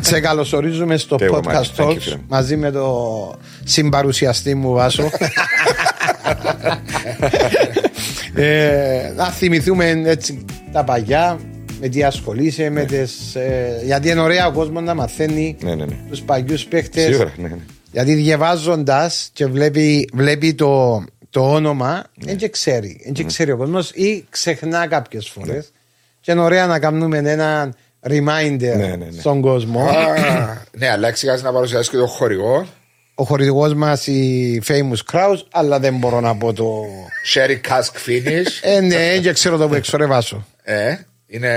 Σε καλωσορίζουμε στο Και εγώ, podcast Μάκη. Thank you, Talks φίλε μου. μαζί με το συμπαρουσιαστή μου Βάσο. ε, να θυμηθούμε έτσι τα παγιά, με τι ασχολείσαι, με τις, ε, γιατί είναι ωραίο ο κόσμος να μαθαίνει Ναι, ναι, ναι. τους παγιούς παίχτες. Σίγουρα, ναι, ναι. Γιατί διαβάζοντας και βλέπει, βλέπει το, το όνομα, δεν και ξέρει. Δεν και ξέρει ο κόσμος ή ξεχνά κάποιες φορές. Και είναι ωραία να κάνουμε ένα reminder Ναι, ναι, ναι. στον κόσμο. Α, ναι, αλλά εξηγάζει να παρουσιάσεις και το χορηγό. Ο χορηγός μας η Famous Kraus, αλλά δεν μπορώ να πω το. Sherry Cask Finish. Ε, ναι, δεν ξέρω το που εξορεύασω. Ε, είναι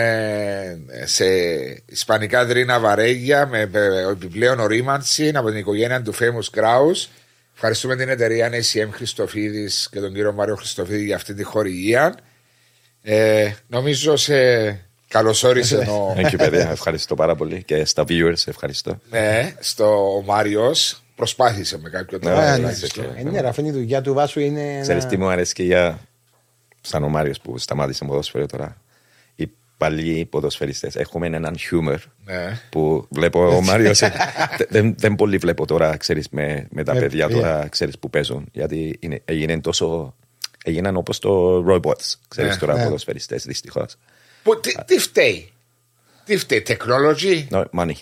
σε ισπανικά δρίνα βαρέγια με με επιπλέον ορίμανση από την οικογένεια του Famous Kraus. Ευχαριστούμε την εταιρεία NACM Χριστοφίδης και τον κύριο Μάριο Χριστοφίδη για αυτή τη χορηγία. Ε, νομίζω σε καλωσόρισε ο, Thank you, παιδιά. Ευχαριστώ πάρα πολύ. Και στα viewers, ευχαριστώ. ναι, στο Μάριος. Προσπάθησε με κάποιο τρόπο. Ναι, Ε, τουλάχιστον. ναι, ναι, ρε, αφού είναι η δουλειά του Βάσου είναι. Ξέρεις ένα- τι μου αρέσει και για σαν ο Μάριος που σταμάτησε ποδόσφαιρο τώρα. Οι παλιοί ποδοσφαιριστές έχουμε έναν χιούμορ Ναι. που βλέπω ο Μάριος ε, δεν, δεν πολύ βλέπω τώρα ξέρεις με, με τα Με παιδιά παιδιά. τώρα ξέρεις που παίζουν γιατί είναι, έγινε τόσο έγιναν όπως το robots ξέρεις Ναι, τώρα ναι. ποδοσφαιριστές δυστυχώς Που, τι, τι φταίει, τι φταίει, technology, no, money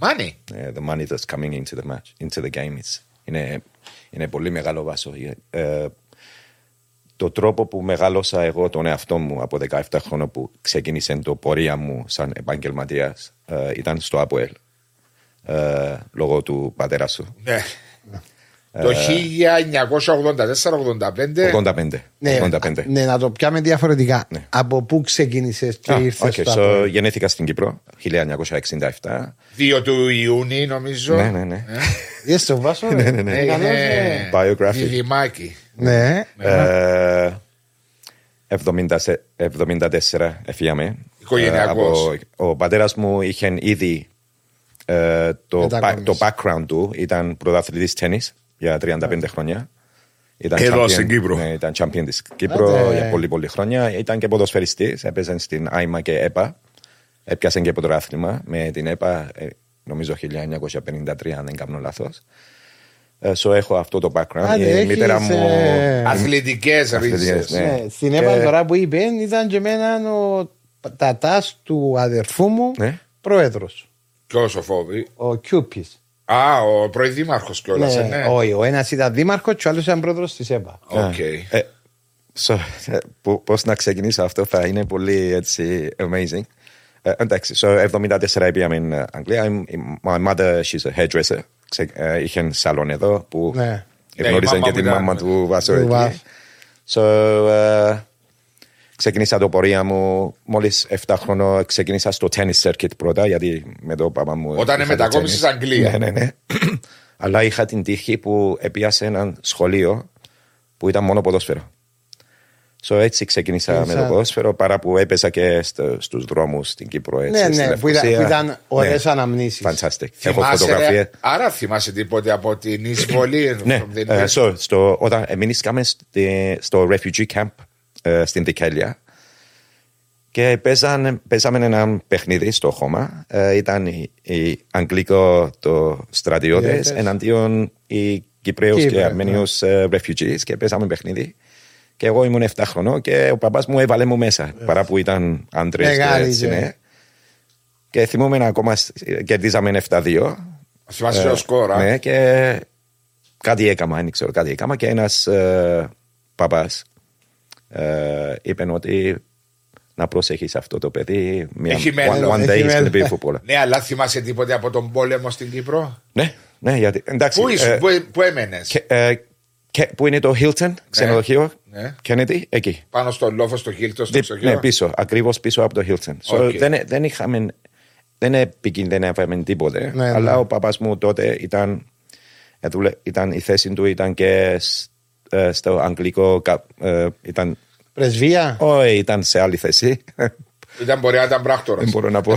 money; Ε, the money that's coming into the match, into the game. It's, είναι, είναι πολύ μεγάλο βάσο. Ε, το τρόπο που μεγάλωσα εγώ τον εαυτό μου από 17 χρόνια που ξεκίνησε το πορεία μου σαν επαγγελματίας ε, ήταν στο ΑΠΟΕΛ. Ε, λόγω του πατέρα σου. Ναι. Το 1984-85 85. Ναι, 85. ναι, να το πιάμε διαφορετικά. Από πού ξεκίνησες και Ah, ήρθες okay, στο so, Απόλλωνα. γεννήθηκα στην Κύπρο 1967. 2 του Ιούνιου νομίζω. Ναι, ναι, ναι. Είσαι στο Βάσο, ναι, ναι, ναι. Ε, Καλώς, είναι Biography. διδυμάκι. ναι. Ε, 70 σε- 74 έφυγαμε. Οικογενειακός. Ε, από- ο πατέρας μου είχε ήδη ε, το, Μετακόμισε. back- το background του ήταν πρωταθλητής τέννις για 35 χρόνια. Ήταν Εδώ champion- στην Κύπρο. Ναι, ήταν champion της Κύπρο Άντε. για πολύ πολύ χρόνια. Ήταν και ποδοσφαιριστής, έπαιζε στην ΆΙΜΑ και ΕΠΑ. Έπιασε και πρωτάθλημα με την ΕΠΑ, ε, νομίζω 1953 αν δεν κάνω λάθος. Ε, so έχω αυτό το background. Άντε, Η έχεις, μητέρα μου... ε, Αθλητικές Αθλητικές, ρίζες. ναι. Ναι, στην Και- ΕΠΑ τώρα που είπε ήταν και εμένα ο τατάς του αδερφού μου Ναι. πρόεδρος. Ποιος ο φόβη; Ο Κιούπης. Α, ο προεδήμαρχος κιόλας, ε, Ναι, ναι. όχι, ο ένας ήταν δήμαρχος και ο άλλος ήταν πρόεδρος της ΕΠΑ. Οκ. Ε, so, ε, πο- πώς να ξεκινήσω αυτό θα είναι πολύ έτσι amazing. Ε, εντάξει, so 74 πήγαμε στην Αγγλία. I'm- My mother, she's a hairdresser. Ξε, ε, είχε σαλόν εδώ που Ναι. γνώριζε Ναι, η μάμα και μου την ήταν, μάμα ναι. του Βάσο Του εκεί. Βάσου. So, ε, ξεκίνησα το πορεία μου μόλις 7 χρόνο ξεκίνησα στο tennis circuit πρώτα γιατί με το παπά μου Όταν είχα το μετακόμισες tennis. Αγγλία. Ναι, ναι, ναι. Αλλά είχα την τύχη που έπιασε ένα σχολείο που ήταν μόνο ποδόσφαιρο. So έτσι ξεκίνησα με Ξεκίνησα- το ποδόσφαιρο παρά που έπαιζα και στο, στους δρόμους στην Κύπρο. Έτσι, Ναι, στη ναι, που ήταν, Λευκοσία. που ήταν ωραίες Ναι. αναμνήσεις. Fantastic. Έχω Θυμάσαι, ρε, φωτογραφία. άρα θυμάσαι τίποτε από την εισβολή. Ναι, from the ε, Indians? so, στο, όταν εμείνησκαμε στη- στο refugee camp ε, στην Δικέλια και παίζαν, παίζαμε ένα παιχνίδι στο χώμα. Ε, ήταν οι, οι Αγγλικό το στρατιώτες Στρατιώτες. εναντίον οι Κυπρέους και Κύπροι, Αρμένιους ε, refugees και παίζαμε παιχνίδι. Και εγώ ήμουν 7 χρονών και ο παπάς μου έβαλε μου μέσα. Παρά που ήταν άντρες και Μεγάλη έτσι, και- ναι. Και θυμούμαι ακόμα ε, κερδίζαμε 7-2. Θυμάσαι το σκορ, α; Ναι, και κάτι έκαμα, δεν ξέρω, κάτι έκαμα και ένας ε, παπάς ε, είπε ότι να προσέχεις αυτό το παιδί. Μια, Έχει one, μέλλον. one day Έχει he's going to be μέλλον. footballer. Ναι, αλλά θυμάσαι τίποτε από τον πόλεμο στην Κύπρο; ναι, ναι, γιατί, εντάξει. Πού ήσουν, ε, πού, πού έμενες; και- ε, και- Πού είναι το Hilton, ξενοδοχείο, ναι. Kennedy, εκεί. Πάνω στο λόφο, στο Χίλτον, στο Δι- ξοχείο. ναι, πίσω, ακριβώς πίσω από το Hilton. So, Οκ. δεν, δεν είχαμε, δεν επικίνδυνευαμε τίποτε, Ναι, αλλά ναι. ο παπάς μου τότε ήταν, ε, δούλε- ήταν η θέση του ήταν και σ- ε, στο αγγλικό, κα- ε, ήταν, Πρεσβεία; όχι, ήταν σε άλλη θέση. Ήταν μπορεί να ήταν πράκτορας. Δεν μπορώ να πω.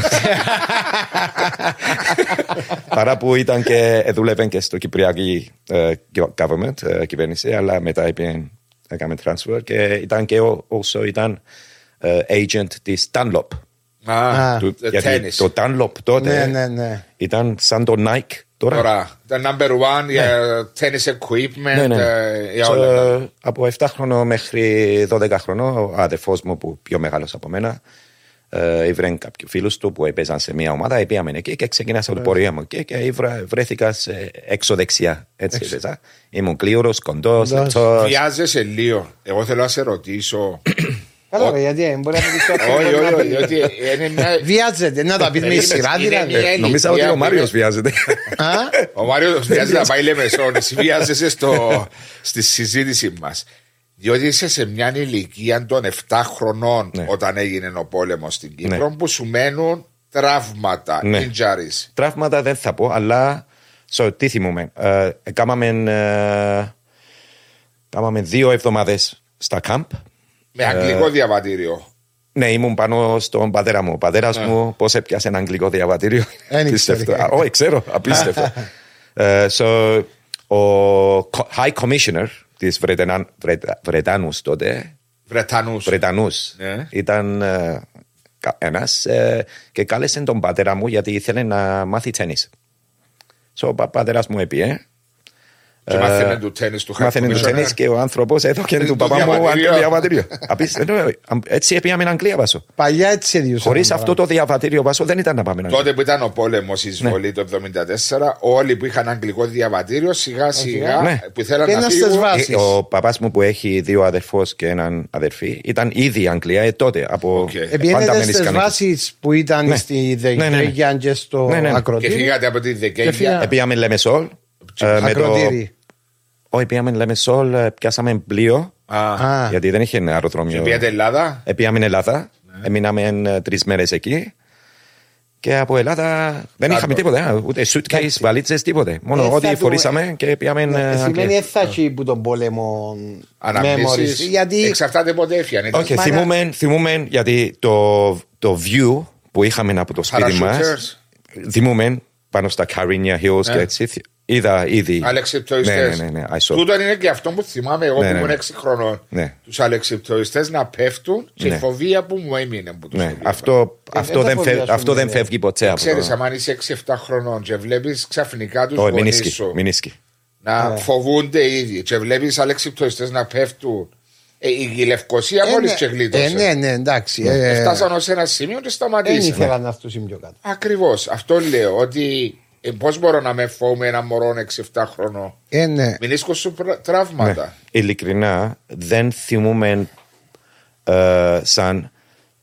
Παρά που ήταν και δούλευε και στο Κυπριακή ε, government, ε, κυβέρνηση, αλλά μετά είπε, έκαμε transfer και ήταν και ο- also ήταν ε, agent της Dunlop. Α, Του- το γιατί τένις. το Dunlop τότε Ναι, ναι, ναι. ήταν σαν το Nike τώρα. Τώρα, το number one για tennis equipment, Ναι, ναι. ε, για So, όλα. από 7 χρονών μέχρι 12 χρονών, ο αδερφός μου που πιο μεγάλος από μένα, ε, ήβρε κάποιους φίλους του που έπαιζαν σε μια ομάδα, πήγαμε εκεί και ξεκίνησα το πορεία μου και, και ήβρα- βρέθηκα σε έξω δεξιά. Έτσι έπαιζα. Ήμουν κλείωρος, κοντός, Κοντός. λεπτός. Βιάζεσαι λίγο. Εγώ θέλω να σε ρωτήσω. Καλά, ρε, γιατί ε, μπορεί να πει το Όχι, όχι, όχι, διότι είναι μια. Βιάζεται, να τα πεις με Περίμενε, σειρά είναι δηλαδή. μια- Ε, Νομίζα ότι ο Μάριος βιάζεται. Α, Ο Μάριος βιάζεται να πάει λεμεσόν. Εσύ βιάζεσαι στο, στη συζήτηση μας. Διότι είσαι σε μια ηλικία των 7 χρονών Ναι. όταν έγινε ο πόλεμος στην Κύπρο που σου μένουν τραύματα, Ναι. injuries. Τραύματα δεν θα πω, αλλά so, τι θυμούμαι. Ε, Κάμαμε ε, κάμαμε δύο εβδομάδες στα κάμπ. Με αγγλικό διαβατήριο. Ναι, ήμουν πάνω στον πατέρα μου. Ο πατέρας μου πώς έπιασε ένα αγγλικό διαβατήριο. Δεν Απίστευτο. ήξερε. Α, Όχι, ξέρω, απίστευτο. Ε, so, ο co- High Commissioner της Βρετανού τότε, Βρετανούς. Βρετανούς, Ναι. ήταν ένας και κάλεσε τον πατέρα μου γιατί ήθελε να μάθει τέννη. So, ο πατέρας μου έπιε. Και μάθαινε του τέννη του Μάθαινε το High τέννη Commissioner. και ο άνθρωπος έδωκε Το του παπά μου διαβατήριο. το διαβατήριο. Απίστευτο. Ναι, Έτσι πήγαμε Αγγλία βάσο. Παλιά έτσι έδιωσαν. Χωρίς αυτό το διαβατήριο βάσο δεν ήταν να πάμε να Τότε που ήταν ο πόλεμος η εισβολή το 1974, όλοι που είχαν αγγλικό διαβατήριο σιγά σιγά Ναι. που θέλαν Και να να στις φύγουν. βάσεις. Ε, Ο παπάς μου που έχει δύο αδερφούς και έναν αδερφή ήταν ήδη Αγγλία ε, τότε από Οκ. Επιένετε μένεις στις κανένα. βάσεις που ήταν Ναι. στη Ναι, ναι, ναι. Δεκέγια και στο Ναι, ναι. Και ακροτήρι. φύγατε από τη Και Δεκέγια. φύγα- Πήγαμε Λεμεσόλ. Ε, με το- Ακροτήρι. Όχι, πήγαμε Λεμεσόλ, ε, πιάσαμε πλοίο. Α, Α, Γιατί δεν είχε Και αεροδρόμιο. πήγατε Ελλάδα. Ε, Πήγαμε Ελλάδα. Έμειναμε τρεις μέρες εκεί. Και από Ελλάδα δεν Κάτω. είχαμε τίποτα. ε, Ούτε suitcase, βαλίτσες, τίποτε. Ε, Μόνο θα ό,τι το- φορήσαμε και πήγαμε. ε, Ναι, Αγγλία. Σημαίνει θα έχει που τον πόλεμο Αναμνήσεις. memories. Γιατί Εξαρτάται πότε έφυγαν. Ήταν Όχι, Μα- θυμούμε, θυμούμε γιατί το, το view που είχαμε από το σπίτι μας. Parachuters. Θυμούμε πάνω στα Carina Hills Ναι. και έτσι. Θυ- Είδα ήδη. Αλεξιπτοιστέ. Ναι, ναι, ναι, ναι, I saw. Τούτο είναι και αυτό που θυμάμαι εγώ Ναι, που ναι, ήμουν ναι. 6 χρονών. Ναι. Τους αλεξιπτοιστέ να πέφτουν και η Ναι. φοβία που μου έμεινε που τους Ναι, αυτό, Ε, αυτό, δεν δεν θα φεύ- φοβιάσουν, αυτό δεν ναι. φεύγει ποτέ από Ξέρεις, το. αν είσαι 6-7 χρονών και βλέπεις ξαφνικά τους Όχι, μην γονείς ίσκει, σου μην ίσκει. να Ναι. φοβούνται οι ίδιοι και βλέπεις αλεξιπτοιστέ να πέφτουν. Ε, η Λευκοσία Ε, μόλις ναι. και γλίτωσε. Ε, ναι, ναι, εντάξει. ε, Φτάσαν ω ένα σημείο και Δεν σταματήσαν. ήθελα να αυτούς είμαι πιο κάτω. Ακριβώς. Αυτό λέω. Ότι ε, πώς μπορώ να με φοβούμαι ένα μωρό 6-7 χρονών. Ε, ναι. Μην ίσκω σου πρα- τραύματα. Ναι. Ειλικρινά δεν θυμούμε ε, σαν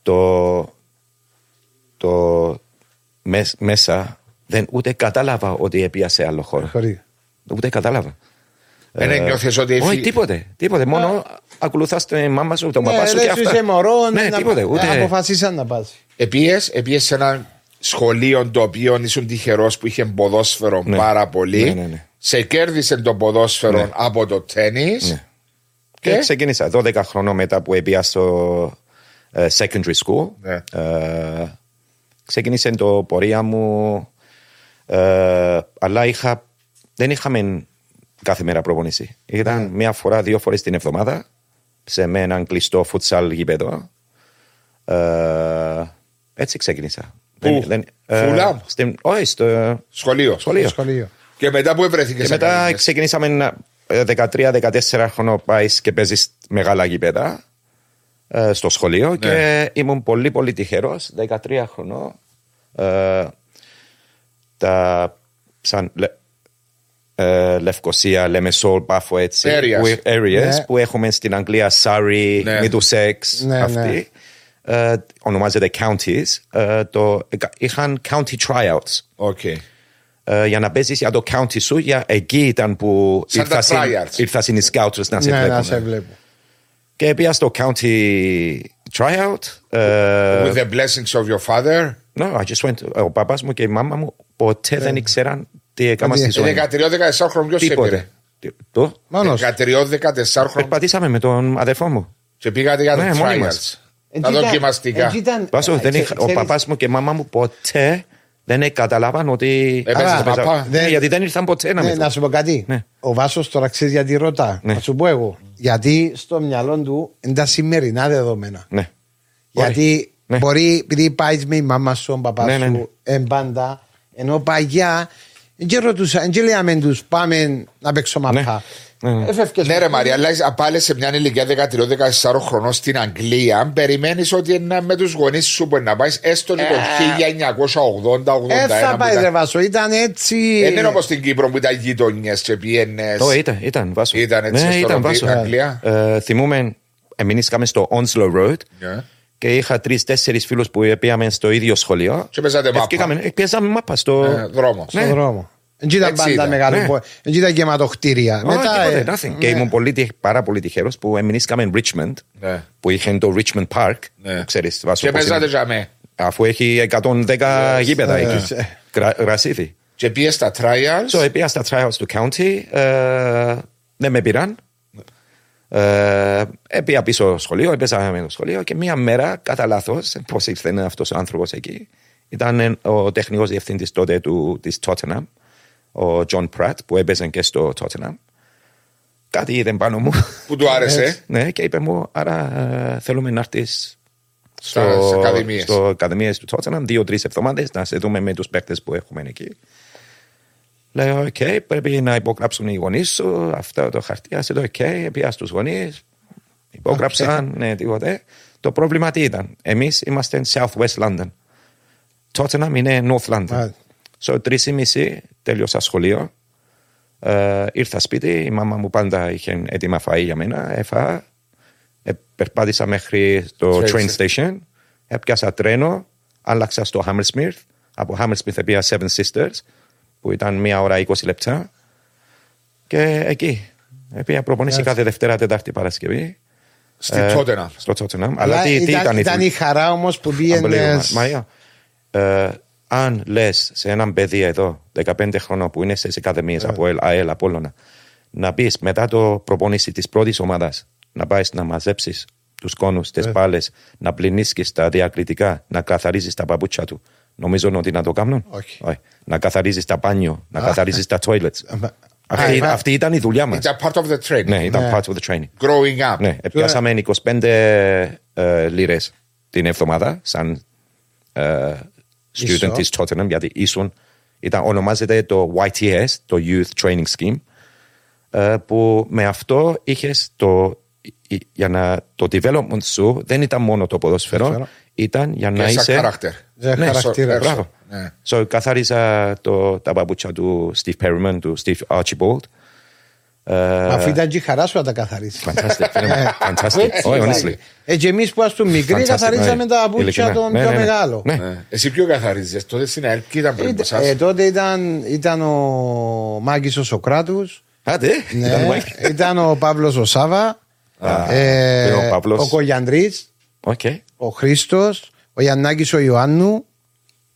το, το μες- μέσα δεν ούτε κατάλαβα ότι έπιασε άλλο χώρο. Χωρί. Ούτε κατάλαβα. Δεν Ε, ένιωθες ότι Όχι, έφυγε- τίποτε. τίποτε. Μόνο ακολουθάς τη μάμα σου, τον παπά σου Ναι, και ρε, σου αυτά. είσαι μωρό, ναι, να- τίποτε. ε, Ούτε... Αποφασίσαν να πας. Επίες, επίες σε ένα σχολείο το οποίο ήσουν τυχερός που είχε ποδόσφαιρο Ναι. πάρα πολύ. Ναι, ναι, ναι. Σε κέρδισε το ποδόσφαιρο Ναι. από το τέννη. Ναι. Και ξεκίνησα 12 χρόνια μετά που έπια στο ε, secondary school. Ναι. Ε, ξεκίνησε το πορεία μου, ε, αλλά είχα, δεν είχαμε κάθε μέρα προπονήση. Ήταν μία φορά, δύο φορές την εβδομάδα σε με έναν κλειστό φουτσάλ γήπεδο. Ε, έτσι ξεκίνησα. Πού; ε, Φούλαμ; στην- όχι, στο Σχολείο. σχολείο. Σχολείο. Και μετά που βρέθηκε Και μετά ξεκινήσαμε να- ε, 13-14 χρονών πάεις και παίζεις μεγάλα γήπεδα ε, στο σχολείο και ήμουν πολύ πολύ τυχερός 13 χρονών ε, τα σαν λε, ε, Λευκοσία, Λεμεσόλ, Πάφο έτσι Areas. που, areas Ναι. που έχουμε στην Αγγλία Σάρι, Ναι. Middlesex Ναι, ναι. αυτοί ε, ονομάζεται counties ε, το, είχαν county tryouts Okay. ε, για να παίζεις για το county σου. Για εκεί ήταν που Σαν τα ήρθαν tryouts. ήρθαν οι scouts να σε Ναι, να βλέπουν. σε βλέπω. Και πήγα στο county tryout. ε, With the blessings of your father. no, I just went. Ο παπάς μου και η μάμα μου ποτέ δεν ήξεραν τι έκανα Ότι- στη ζωή. μου. 13-14 χρόνων ποιος σε Τίποτε. έπαιρε; Τι- Το; Μόνος. 13-14 χρόνων Περπατήσαμε με τον αδερφό μου. και πήγατε για Ναι, τα μόνοι trials. Μας. Τα Έτσι ήταν- δοκιμαστικά. έτσι ήταν- Βάσο, δεν ξέ- είχα- ο ξέρεις- παπάς μου και η μάμα μου ποτέ δεν καταλάβαν ότι. Έπαιζες Α, μαπά. Ναι, γιατί δεν ήρθαν ποτέ να Ναι, με να δουν. σου πω κάτι. Ναι. Ο Βάσος τώρα ξέρει γιατί ρωτά. Ναι. Να σου πω εγώ. Γιατί στο μυαλό του είναι τα σημερινά δεδομένα. Ναι. Γιατί Ναι. Μπορεί επειδή πάει με η μάμα σου, ο παπάς Ναι, ναι, ναι. σου, εμπάντα. Ενώ παγιά, δεν ρωτούσα, δεν λέμε τους πάμε να παίξω Ναι. Μαπά. Ναι, ναι. Έφευκες Ναι, με- ρε Μαρία, αλλά είσαι- πάλι σε μια ηλικία 13-14 χρονών στην Αγγλία, περιμένεις ότι είναι με τους γονείς σου που να πάεις έστω και το 1980-81. Ε, θα που πάει ήταν- ρε Βάσο, ήταν έτσι. Δεν είναι όπως στην Κύπρο που ήταν γειτονιές και πιένες. Το ήταν, ήταν βάσο. Ήταν έτσι ναι, στο ήταν Λονδίνο, βάσο. Αγγλία. Ε, θυμούμαι, εμείναμε στο Onslow Road Ναι. και είχα τρει-τέσσερι φίλους που πήγαμε στο ίδιο σχολείο. Και παίζατε μάπα. Ευκήκαμε, ε, Παίζαμε μάπα στο. Ε, δρόμο. Στον δρόμο. Δεν ήταν Έτσι πάντα ήταν, μεγάλο. ναι. πο- Δεν ήταν γεματοκτήρια. Όχι, Μετά. τίποτε, ε, nothing. Και ναι. ήμουν πολύ, τυχ- πάρα πολύ τυχερός που εμείναμε Richmond, Ναι. που είχε το Richmond Park. Ναι. Ξέρεις, βάσο Και πώς παίζατε είναι. για με. Αφού έχει 110 γήπεδα yes. εκεί. Γρα- Γρασίδι. Και πήγες στα trials; So, πήγα στα trials του county, ε, δεν με πήραν. Ε, ε, πήγα πίσω στο σχολείο, έπαιζα με το σχολείο και μία μέρα, κατά λάθος, πώς ήρθε αυτός ο άνθρωπος εκεί, ήταν ε, ο τεχνικός διευθυντής τότε του, της Tottenham, ο John Pratt, που έπαιζε και στο Tottenham. Κάτι είδε πάνω μου. Που του άρεσε. ναι, και είπε μου, άρα ε, θέλουμε να έρθεις Στα- στις ακαδημίες. στο ακαδημίες του Tottenham δύο-τρεις εβδομάδες να σε δούμε με τους παίκτες που έχουμε εκεί. Λέω, οκ, πρέπει να υπογράψουν οι γονείς σου. Αυτό το χαρτί, άσε το οκ. Πήγα στους γονείς, υπόγραψαν, ναι, τίποτε. Το πρόβλημα τι ήταν; Εμείς είμαστε South West London. Tottenham είναι North London. Right. So, τρεισήμισι τέλειωσα σχολείο. Ε, ήρθα σπίτι, η μάμα μου πάντα είχε έτοιμα φαΐ για μένα. Έφαγα, ε, περπάτησα μέχρι το Train train station, έπιασα τρένο, άλλαξα στο Hammersmith. Από Hammersmith πήγα Seven Sisters, που ήταν μία ώρα 20 λεπτά. Και εκεί. Πήγα προπονήσει κάθε Δευτέρα, Τετάρτη, Παρασκευή. Στη Ε, Tottenham. Στο Tottenham. Αλλά Αλλά τι, τι ήταν, ήταν, η ήταν δουλειά- η χαρά όμως που πήγαινε. Unbelievable. Μαρία, ε, αν λες σε έναν παιδί εδώ, 15 χρονών που είναι στις ακαδημίες από ΑΕΛ, ΑΕΛ, Απόλλωνα, να πεις μετά το προπόνηση της πρώτης ομάδας να πάεις να μαζέψεις τους κόνους, τις μπάλε, να πλυνίσκεις τα διακριτικά, να καθαρίζεις τα παπούτσια του. Νομίζω ότι να το κάνουν; Όχι. Να καθαρίζεις τα μπάνιο, να καθαρίζεις τα toilets. αυτή, α, αυτή ήταν η δουλειά μας. Ήταν part of the training. Ναι, ήταν Ναι. part of the training. Growing up. Ναι, πιάσαμε 25 ε, λίρες την εβδομάδα σαν ε, student Ίσο. της Tottenham γιατί ίσον ήταν, ονομάζεται το YTS, το Youth Training Scheme ε, που με αυτό είχες το, η- για να, το development σου δεν ήταν μόνο το ποδόσφαιρο Ποδόσφαιρο. ήταν για Και να σαν είσαι character. Για Ναι, χαρακτήρα. so- Μπράβο. Ναι. So, καθάριζα το, τα παπούτσια του Steve Perryman, του Steve Archibald. Ε, Μα Αφού ήταν και η χαρά σου να τα καθαρίσει. Fantastic. Fantastic. Έτσι Oh, ήταν. honestly. Ε, και εμείς που ήμασταν μικροί Fantastic, καθαρίζαμε ναι. τα παπούτσια Ειλικρινά. των Ναι, πιο ναι, ναι. μεγάλο. Ναι. Ναι. Εσύ ποιο καθαρίζεσαι, τότε στην ΑΕΛ, ποιοι ήταν πριν από Ήταν- εσάς. ε, τότε ήταν, ήταν ο Μάγκης ο Σοκράτους Άντε, ήταν ναι, Mike. ήταν ο Παύλος ο Σάβα ε, είναι ο Παύλος. ο Κογιανδρής Οκ. ο Χρήστος ο Γιαννάκης ο Ιωάννου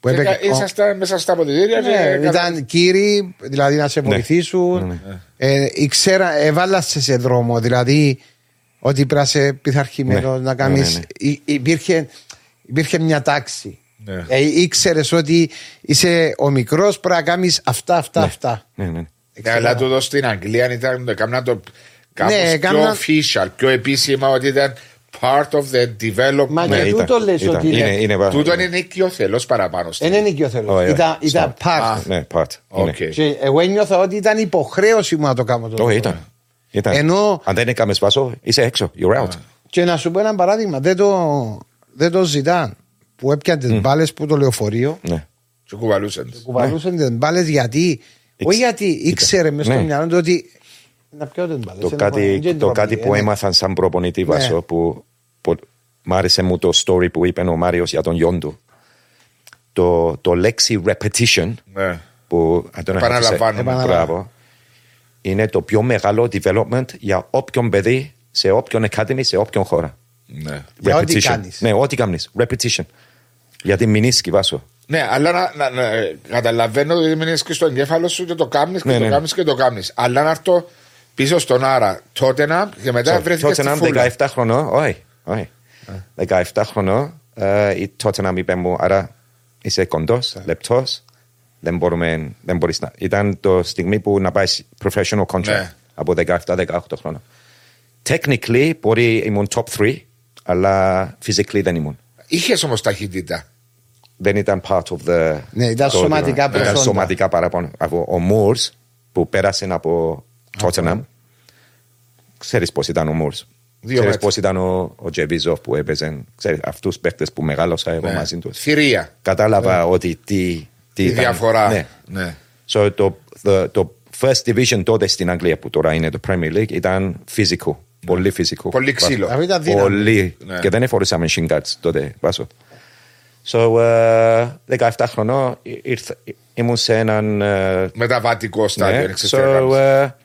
που Και έπαιξε- κα- Ήσασταν μέσα στα αποδητήρια Ναι, και ήταν κύριοι, δηλαδή να σε Ναι. βοηθήσουν. Ε, ήξερα, έβαλασε σε δρόμο, δηλαδή ότι πρέπει να είσαι πειθαρχημένος Ναι. να κάνει. Ναι, ναι, ναι. υπήρχε, υπήρχε μια τάξη. Ναι. Ε, ήξερες ότι είσαι ο μικρός, πρέπει να κάνεις αυτά, αυτά, αυτά. Ναι, ναι. Ναι, αλλά τούτο στην Αγγλία ήταν έκαναν το κάπως Ναι, πιο έκαναν- official, πιο επίσημα ότι ήταν part of the development. Μα Ναι, και ήταν, τούτο λες ήταν. ότι Είναι, είναι. είναι, βα- Τούτο είναι οικειοθελώς παραπάνω. στην- Δεν είναι οικειοθελώς. Όχι, όχι. Ήταν, ήταν Smart. part. Ναι, part. Είναι. Οκ. Και εγώ ένιωθα ότι ήταν υποχρέωση μου να το κάνω το Όχι, πράγμα. ήταν. Ήταν. Ενώ- Αν δεν έκαμε βάσο, είσαι έξω. You're out. Και να σου πω ένα παράδειγμα, δεν το, δεν το ζητάν. Που έπιανε τις μπάλες που το λεωφορείο, Ναι. Και κουβαλούσαν τις. κουβαλούσαν τις μπάλες γιατί. Εξ- Όχι γιατί ήξερε μέσα στο Ναι. μυαλό του ότι. Να πιω τι μπάλε. Το κάτι, το κάτι που έμαθαν σαν προπονητή Ναι. βάσο που, που μ' άρεσε μου το story που είπε ο Μάριος για τον γιον του. Το, το λέξη repetition Ναι. που I don't know how to say- Επαναλαμβάνουμε. Μπράβο. Είναι το πιο μεγάλο development για όποιον παιδί, σε όποιον academy, σε όποιον χώρα. Ναι. Για ό,τι Repetition. κάνεις. Ναι, ό,τι κάνεις. Repetition. Γιατί μηνίσκει βάσο. Ναι, αλλά να, να, να, ε, καταλαβαίνω ότι μείνεις και στο εγκέφαλο σου και το κάνεις και Ναι, το ναι. κάνεις και το κάνεις. Αλλά να έρθω πίσω στον Άρα τότε και μετά βρέθηκε στη Tottenham φούλα. 17 χρονών, όχι, όχι. 17 χρονών, ε, η Tottenham είπε μου, άρα είσαι κοντός, λεπτός, δεν, μπορούμε, δεν μπορείς να... Ήταν το στιγμή που να πάει professional contract Ναι. από 17-18 χρονών. Technically μπορεί ήμουν top 3, αλλά physically δεν ήμουν. Είχες όμως ταχύτητα. Δεν ήταν part of the. Ναι, ήταν το- σωματικά Ήταν προσόντα. σωματικά παραπάνω. Από ο Μουρ που πέρασε από Tottenham. Ξέρεις πώς ήταν ο Μουρ. Δύο Ξέρεις μέτρα. πώς ήταν ο, ο Τζεβίζοφ που έπαιζε. Ξέρεις αυτούς του παίχτε που μεγάλωσα εγώ Ναι. μαζί τους. Θηρία. Κατάλαβα ότι τι. τι Η ήταν. διαφορά. Ναι. Ναι. So, το, the, το first division τότε στην Αγγλία που τώρα είναι το Premier League ήταν φυσικό. Πολύ φυσικό. Πολύ ξύλο. Αυτό ήταν δύναμη. Πολύ. Ναι. Και δεν εφορούσαμε shin guards τότε, Βάσο. So, ε, 17 χρονών ή- ήρθα, ήμουν σε έναν... ε, Μεταβατικό στάδιο. ναι, δεν ξέρεις so, τι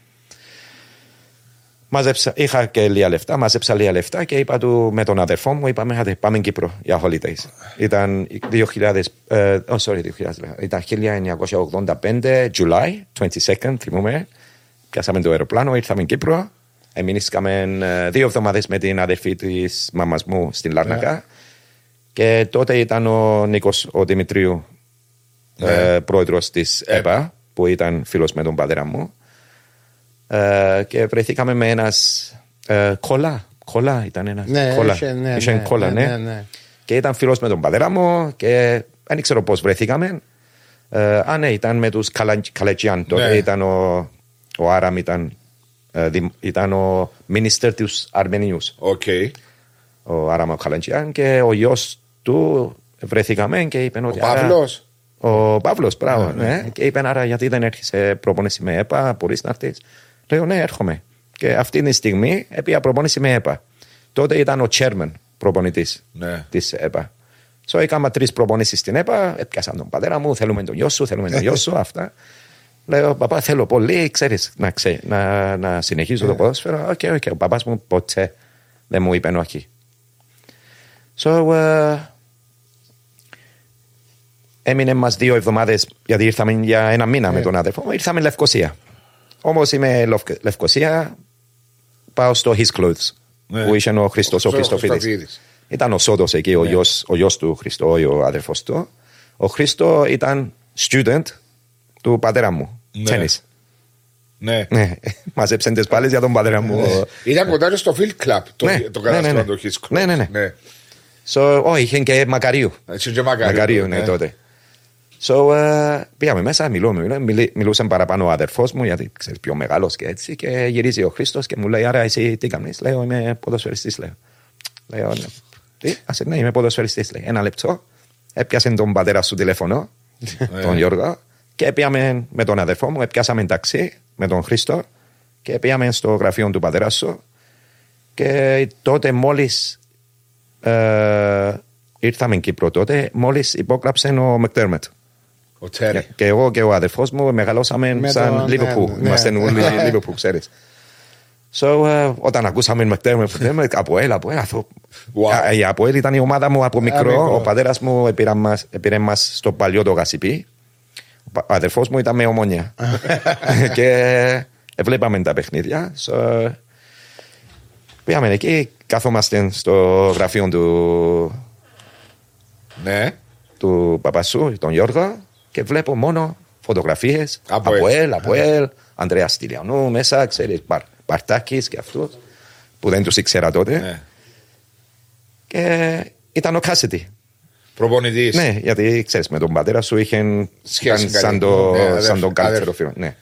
έκανες. ε, μάζεψα, είχα και λίγα λεφτά, μάζεψα λίγα λεφτά και είπα του με τον αδερφό μου, είπαμε άντε πάμε Κύπρο για holidays. Ήταν 2000, ε, oh, sorry, 2000, ήταν 1985, July 22nd, θυμούμαι. Πιάσαμε το αεροπλάνο, ήρθαμε Κύπρο. Εμείνησκαμε ε, δύο εβδομάδες με την αδερφή της μαμάς μου στην Λάρνακα. Και τότε ήταν ο Νίκος ο Δημητρίου, ε, πρόεδρος της ΕΠΑ, που ήταν φίλος με τον πατέρα μου. Ε, και βρεθήκαμε με ένας ε, κόλλα. Κόλλα ήταν ένας. Ναι, κόλλα. είχε, ναι, Είχε ναι, κόλλα, ναι, ναι. ναι, ναι. Και ήταν φίλος με τον πατέρα μου και δεν ξέρω πώς βρεθήκαμε. Ε, α, ναι, ήταν με τους Καλα- Καλετζιάν. Τότε Ναι. ήταν ο, ο Άραμ, ήταν, ε, δημ- ήταν ο minister τους Αρμενίους Οκ. ο Άραμα Καλαντζιάν και ο γιος του βρεθήκαμε και είπε Ο ότι. άρα- Παύλος. Ο Παύλος, μπράβο. Ναι. Και είπε άρα γιατί δεν έρχεσαι προπόνηση με ΕΠΑ, μπορείς να έρθεις. Λέω ναι, έρχομαι. Και αυτή τη στιγμή επήα προπόνηση με ΕΠΑ. Τότε ήταν ο chairman προπονητής Ναι. της ΕΠΑ. So έκανα τρεις προπονήσεις στην ΕΠΑ, έπιασαν τον πατέρα μου, θέλουμε τον γιο σου, θέλουμε τον γιο σου, αυτά. Λέω, παπά, θέλω πολύ, ξέρεις, να, ξέ, να, να συνεχίζω το ποδόσφαιρο. Οκ, οκ, ο παπάς μου ποτέ δεν μου είπε όχι. So, ε, έμεινε μας δύο εβδομάδες, γιατί ήρθαμε για ένα μήνα με τον αδερφό μου, ήρθαμε Λευκοσία. Όμως είμαι Λευκ- Λευκοσία, πάω στο His Clothes, Ναι. που είχε ο Χριστός ο Ο Χριστοφίδης. Χριστοφίδης. Ήταν ο Σόδος εκεί, ο, γιος, ο γιος του Χριστό, ο αδερφός του. Ο Χριστό ήταν student του πατέρα μου, Ναι. τένις. Ναι. Ναι, μαζέψαν τις πάλες για τον πατέρα μου. Ήταν κοντά στο Field Club το, Ναι, το ναι, ναι, κατάστημα ναι. του Hitchcock. Ναι, ναι, ναι. ναι. So, oh, είχε και Μακαρίου. Έτσι και μακαρίου. Μακαρίου, ναι, τότε. So, ε, πήγαμε μέσα, μιλούμε, μιλούμε. Μιλή- μιλούσε παραπάνω ο αδερφός μου, γιατί ξέρεις πιο μεγάλος και έτσι. Και γυρίζει ο Χρήστος και μου λέει: Άρα, εσύ τι κάνεις; Λέω: Είμαι ποδοσφαιριστής. Λέω: Λέω: ναι. Τι, α ναι, είμαι ποδοσφαιριστής. Λέει: Ένα λεπτό. Έπιασε τον πατέρα σου τηλέφωνο, τον Γιώργο, και πήγαμε με τον αδερφό μου, έπιασαμε ταξί με τον Χρήστο και πήγαμε στο γραφείο του πατέρα σου. Και τότε μόλις ε, ήρθαμε Κύπρο τότε, μόλις υπόγραψε ο Μεκτέρμετ. Ο Τέρι. Και εγώ και ο αδερφός μου μεγαλώσαμε Με σαν τον- Λίβερπουλ. ναι, ναι. Είμαστε όλοι Λίβερπουλ, ξέρεις. So, ε, όταν ακούσαμε Μεκτέρμετ, από έλα, από έλα. αυτό- Wow. Ε, Η Αποέλ ήταν η ομάδα μου από μικρό. μικρό. Ο πατέρας μου επήρε μας- επήρε μας στο παλιό το Γασιπί. Ο πα- Ο αδερφός μου ήταν με ομόνια. και βλέπαμε τα παιχνίδια. So, πήγαμε εκεί, καθόμαστε στο γραφείο του, Ναι. του παπασού, τον Γιώργο, και βλέπω μόνο φωτογραφίες Από από ελ. ελ, από ελ, Ανδρέας Στυλιανού μέσα, ξέρεις, Μπαρ, Μπαρτάκης και αυτούς, που δεν τους ήξερα τότε. ναι. Και ήταν ο Κάσετη. Προπονητής. Ναι, γιατί ξέρεις, με τον πατέρα σου είχε Σχέση ήταν σαν, καλή. το, Ναι, αδέρφι, σαν τον καλύτερο αδέρφι. φίλο. Ναι.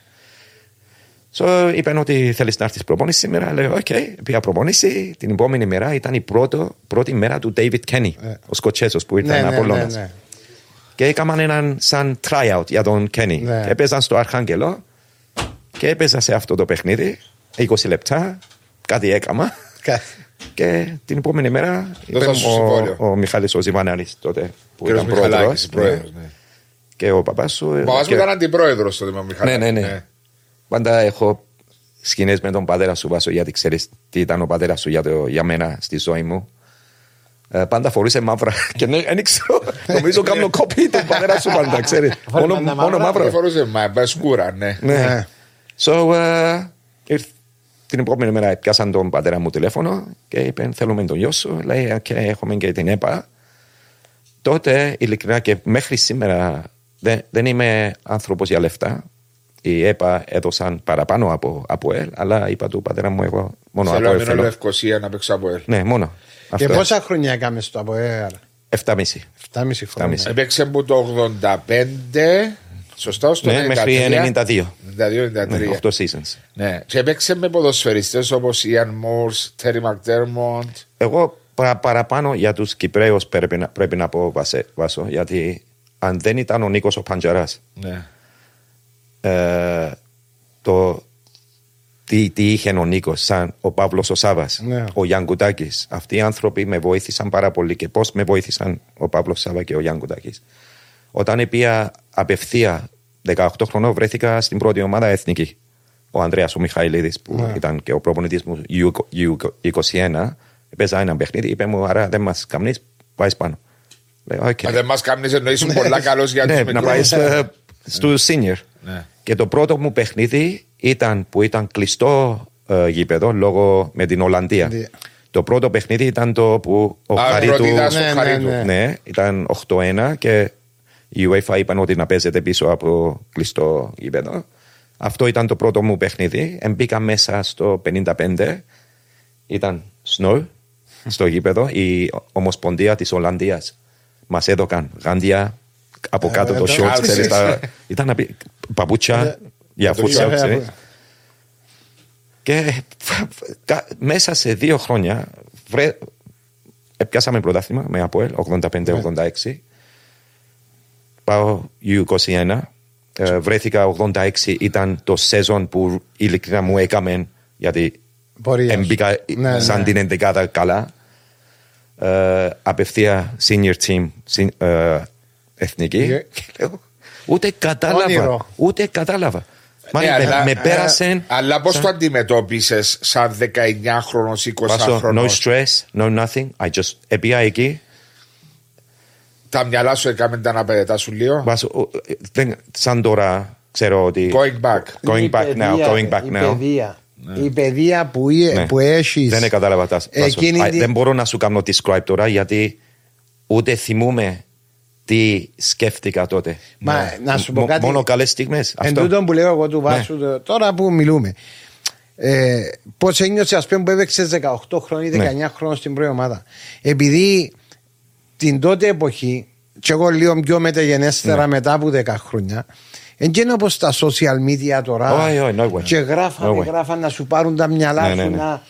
So, είπαν ότι θέλεις να έρθεις προπόνηση σήμερα. Λέω, οκ, πήγα προπόνηση. Την επόμενη μέρα ήταν η πρώτο, πρώτη μέρα του David Kenny, ο Σκοτσέζος που ήταν Ναι, ναι, από ναι, Λόντας. ναι. Και έκαναν έναν σαν tryout για τον Kenny. Ναι. Και έπαιζαν στο Αρχάγγελο και έπαιζα σε αυτό το παιχνίδι 20 λεπτά. Κάτι έκανα. Κα- Και την επόμενη μέρα είπε Δώσα σου συμβόλαιο. ο, ο Μιχάλης ο Ζιβανάρης τότε που Κύριος ήταν Μιχαλάκης, πρόεδρος, πρόεδρος. ναι. ναι. και ο παπάς σου. Ο παπάς και- μου ήταν αντιπρόεδρος τότε με ο Μιχαλάκη. ναι, ναι, ναι. Πάντα έχω σκηνές με τον πατέρα σου Βάσο γιατί ξέρεις τι ήταν ο πατέρας σου για, το, για μένα στη ζωή μου. Ε, πάντα φορούσε μαύρα και ναι, δεν ξέρω, νομίζω κάνω κόπη τον πατέρα σου πάντα, ξέρεις. Φορεί μόνο, πάντα μόνο μαύρα. μαύρα. Δεν φορούσε μα, με σκούρα, ναι. Ναι. Ναι. So, ε, ήρθ- την επόμενη μέρα πιάσαν τον πατέρα μου τηλέφωνο και είπε θέλουμε τον γιο σου. Λέει «Οκ, έχουμε και την ΕΠΑ. Τότε ειλικρινά και μέχρι σήμερα δεν, δεν είμαι άνθρωπος για λεφτά. Η ΕΠΑ έδωσαν παραπάνω από, ΑΠΟΕΛ, αλλά είπα του πατέρα μου εγώ μόνο Θέλω ΑΠΟ να ΕΛ μείνω θέλω. Λευκοσία να παίξω ΑΠΟΕΛ. Ναι, μόνο. Και Αυτό. πόσα χρόνια έκαμε στο ΑΠΟΕΛ. 7,5. 7,5 χρόνια. 7,5. Έπαιξε που το 85. Σωστά, στο Ναι, μέχρι 92. 92-93. 8 seasons. Ναι. Και έπαιξε με ποδοσφαιριστές όπως Ian Morse, Terry McDermott. Εγώ παρα- παραπάνω για τους Κυπρέους πρέπει να, πρέπει να πω Βασέ- Βάσο, γιατί αν δεν ήταν ο Νίκος ο Παντζαράς, Ναι. ε, το, τι, τι είχε ο Νίκος, σαν ο Παύλος ο Σάβας, Ναι. ο Γιάνγκουτάκης. Αυτοί οι άνθρωποι με βοήθησαν πάρα πολύ και πώς με βοήθησαν ο Παύλος Σάβα και ο Γιάνγκουτάκης. Όταν πήγα απευθεία 18 χρονών βρέθηκα στην πρώτη ομάδα εθνική. Ο Ανδρέας ο Μιχαηλίδης που Ναι. ήταν και ο προπονητής μου U21 παίζα ένα παιχνίδι, είπε μου άρα δεν μας καμνείς, πάεις πάνω. Λέω, «Οκ». Αν δεν μας κάνει εννοήσουν πολλά καλός για τους Ναι, να πάεις στο, στο senior. Ναι. Και το πρώτο μου παιχνίδι ήταν που ήταν κλειστό ε, γήπεδο λόγω με την Ολλανδία. Ολλανδία. Το πρώτο παιχνίδι ήταν το που ο Α, Χαρίτου. πρωτίδα στο Ναι, ναι, Χαρίτου. ναι. Ναι, ήταν 8-1 και η UEFA είπαν ότι να παίζετε πίσω από κλειστό γήπεδο. Αυτό ήταν το πρώτο μου παιχνίδι. Μπήκα μέσα στο 55. Ήταν snow στο γήπεδο. Η Ομοσπονδία της Ολλανδίας μας έδωκαν γάντια από κάτω το ε, shorts. κάλτσες. ξέρεις, τα- Ήταν απει- παπούτσια για παπούτσια, futsal. ε, ξέρεις. Και κα- μέσα σε δύο χρόνια βρε, έπιασαμε πρωτάθλημα με Αποέλ 85-86. Πάω U21. ε, βρέθηκα 86, ήταν το σεζόν που ειλικρινά μου έκαμε γιατί Πορεία σου. έμπηκα Ναι, σαν ναι. την εντεκάδα καλά. Ε, απευθεία senior team συν- ε, εθνική. Yeah. Και λέω, ούτε κατάλαβα. Όνειρο. Ούτε κατάλαβα. Μα Ναι, με, αλλά- με πέρασε. Αλλά πώς το αντιμετώπισες σαν 19χρονο, 20χρονο. Βάσο, no stress, no nothing. I just έπια εκεί. Τα μυαλά σου έκαμε τα να πετάσουν λίγο; Βάσο, ο, ε, δεν, σαν τώρα ξέρω ότι. Going back. Going Η back now, παιδεία, going back η now. Παιδεία. Η παιδεία που, ε- Ναι. που έχεις Δεν κατάλαβα τα. Βάσο. Εκείνη Α, τη- Δεν μπορώ να σου κάνω describe τώρα γιατί ούτε θυμούμαι τι σκέφτηκα τότε. Μα, Ναι. να σου πω Μο- κάτι. Μόνο καλές στιγμές. Εν τούτον που λέω εγώ του Βάσου το- τώρα που μιλούμε. Ε, Πώς ένιωσε, ας πούμε, που έπαιξες 18 χρόνια ή 19 χρόνια στην πρώτη ομάδα. Επειδή την τότε εποχή, και εγώ λίγο πιο μεταγενέστερα μετά από 10 χρόνια, δεν είναι όπω τα social media τώρα. Όχι, όχι, no way. Και γράφανε, No way. γράφανε να σου πάρουν τα μυαλά Ναι, σου ναι, ναι. να.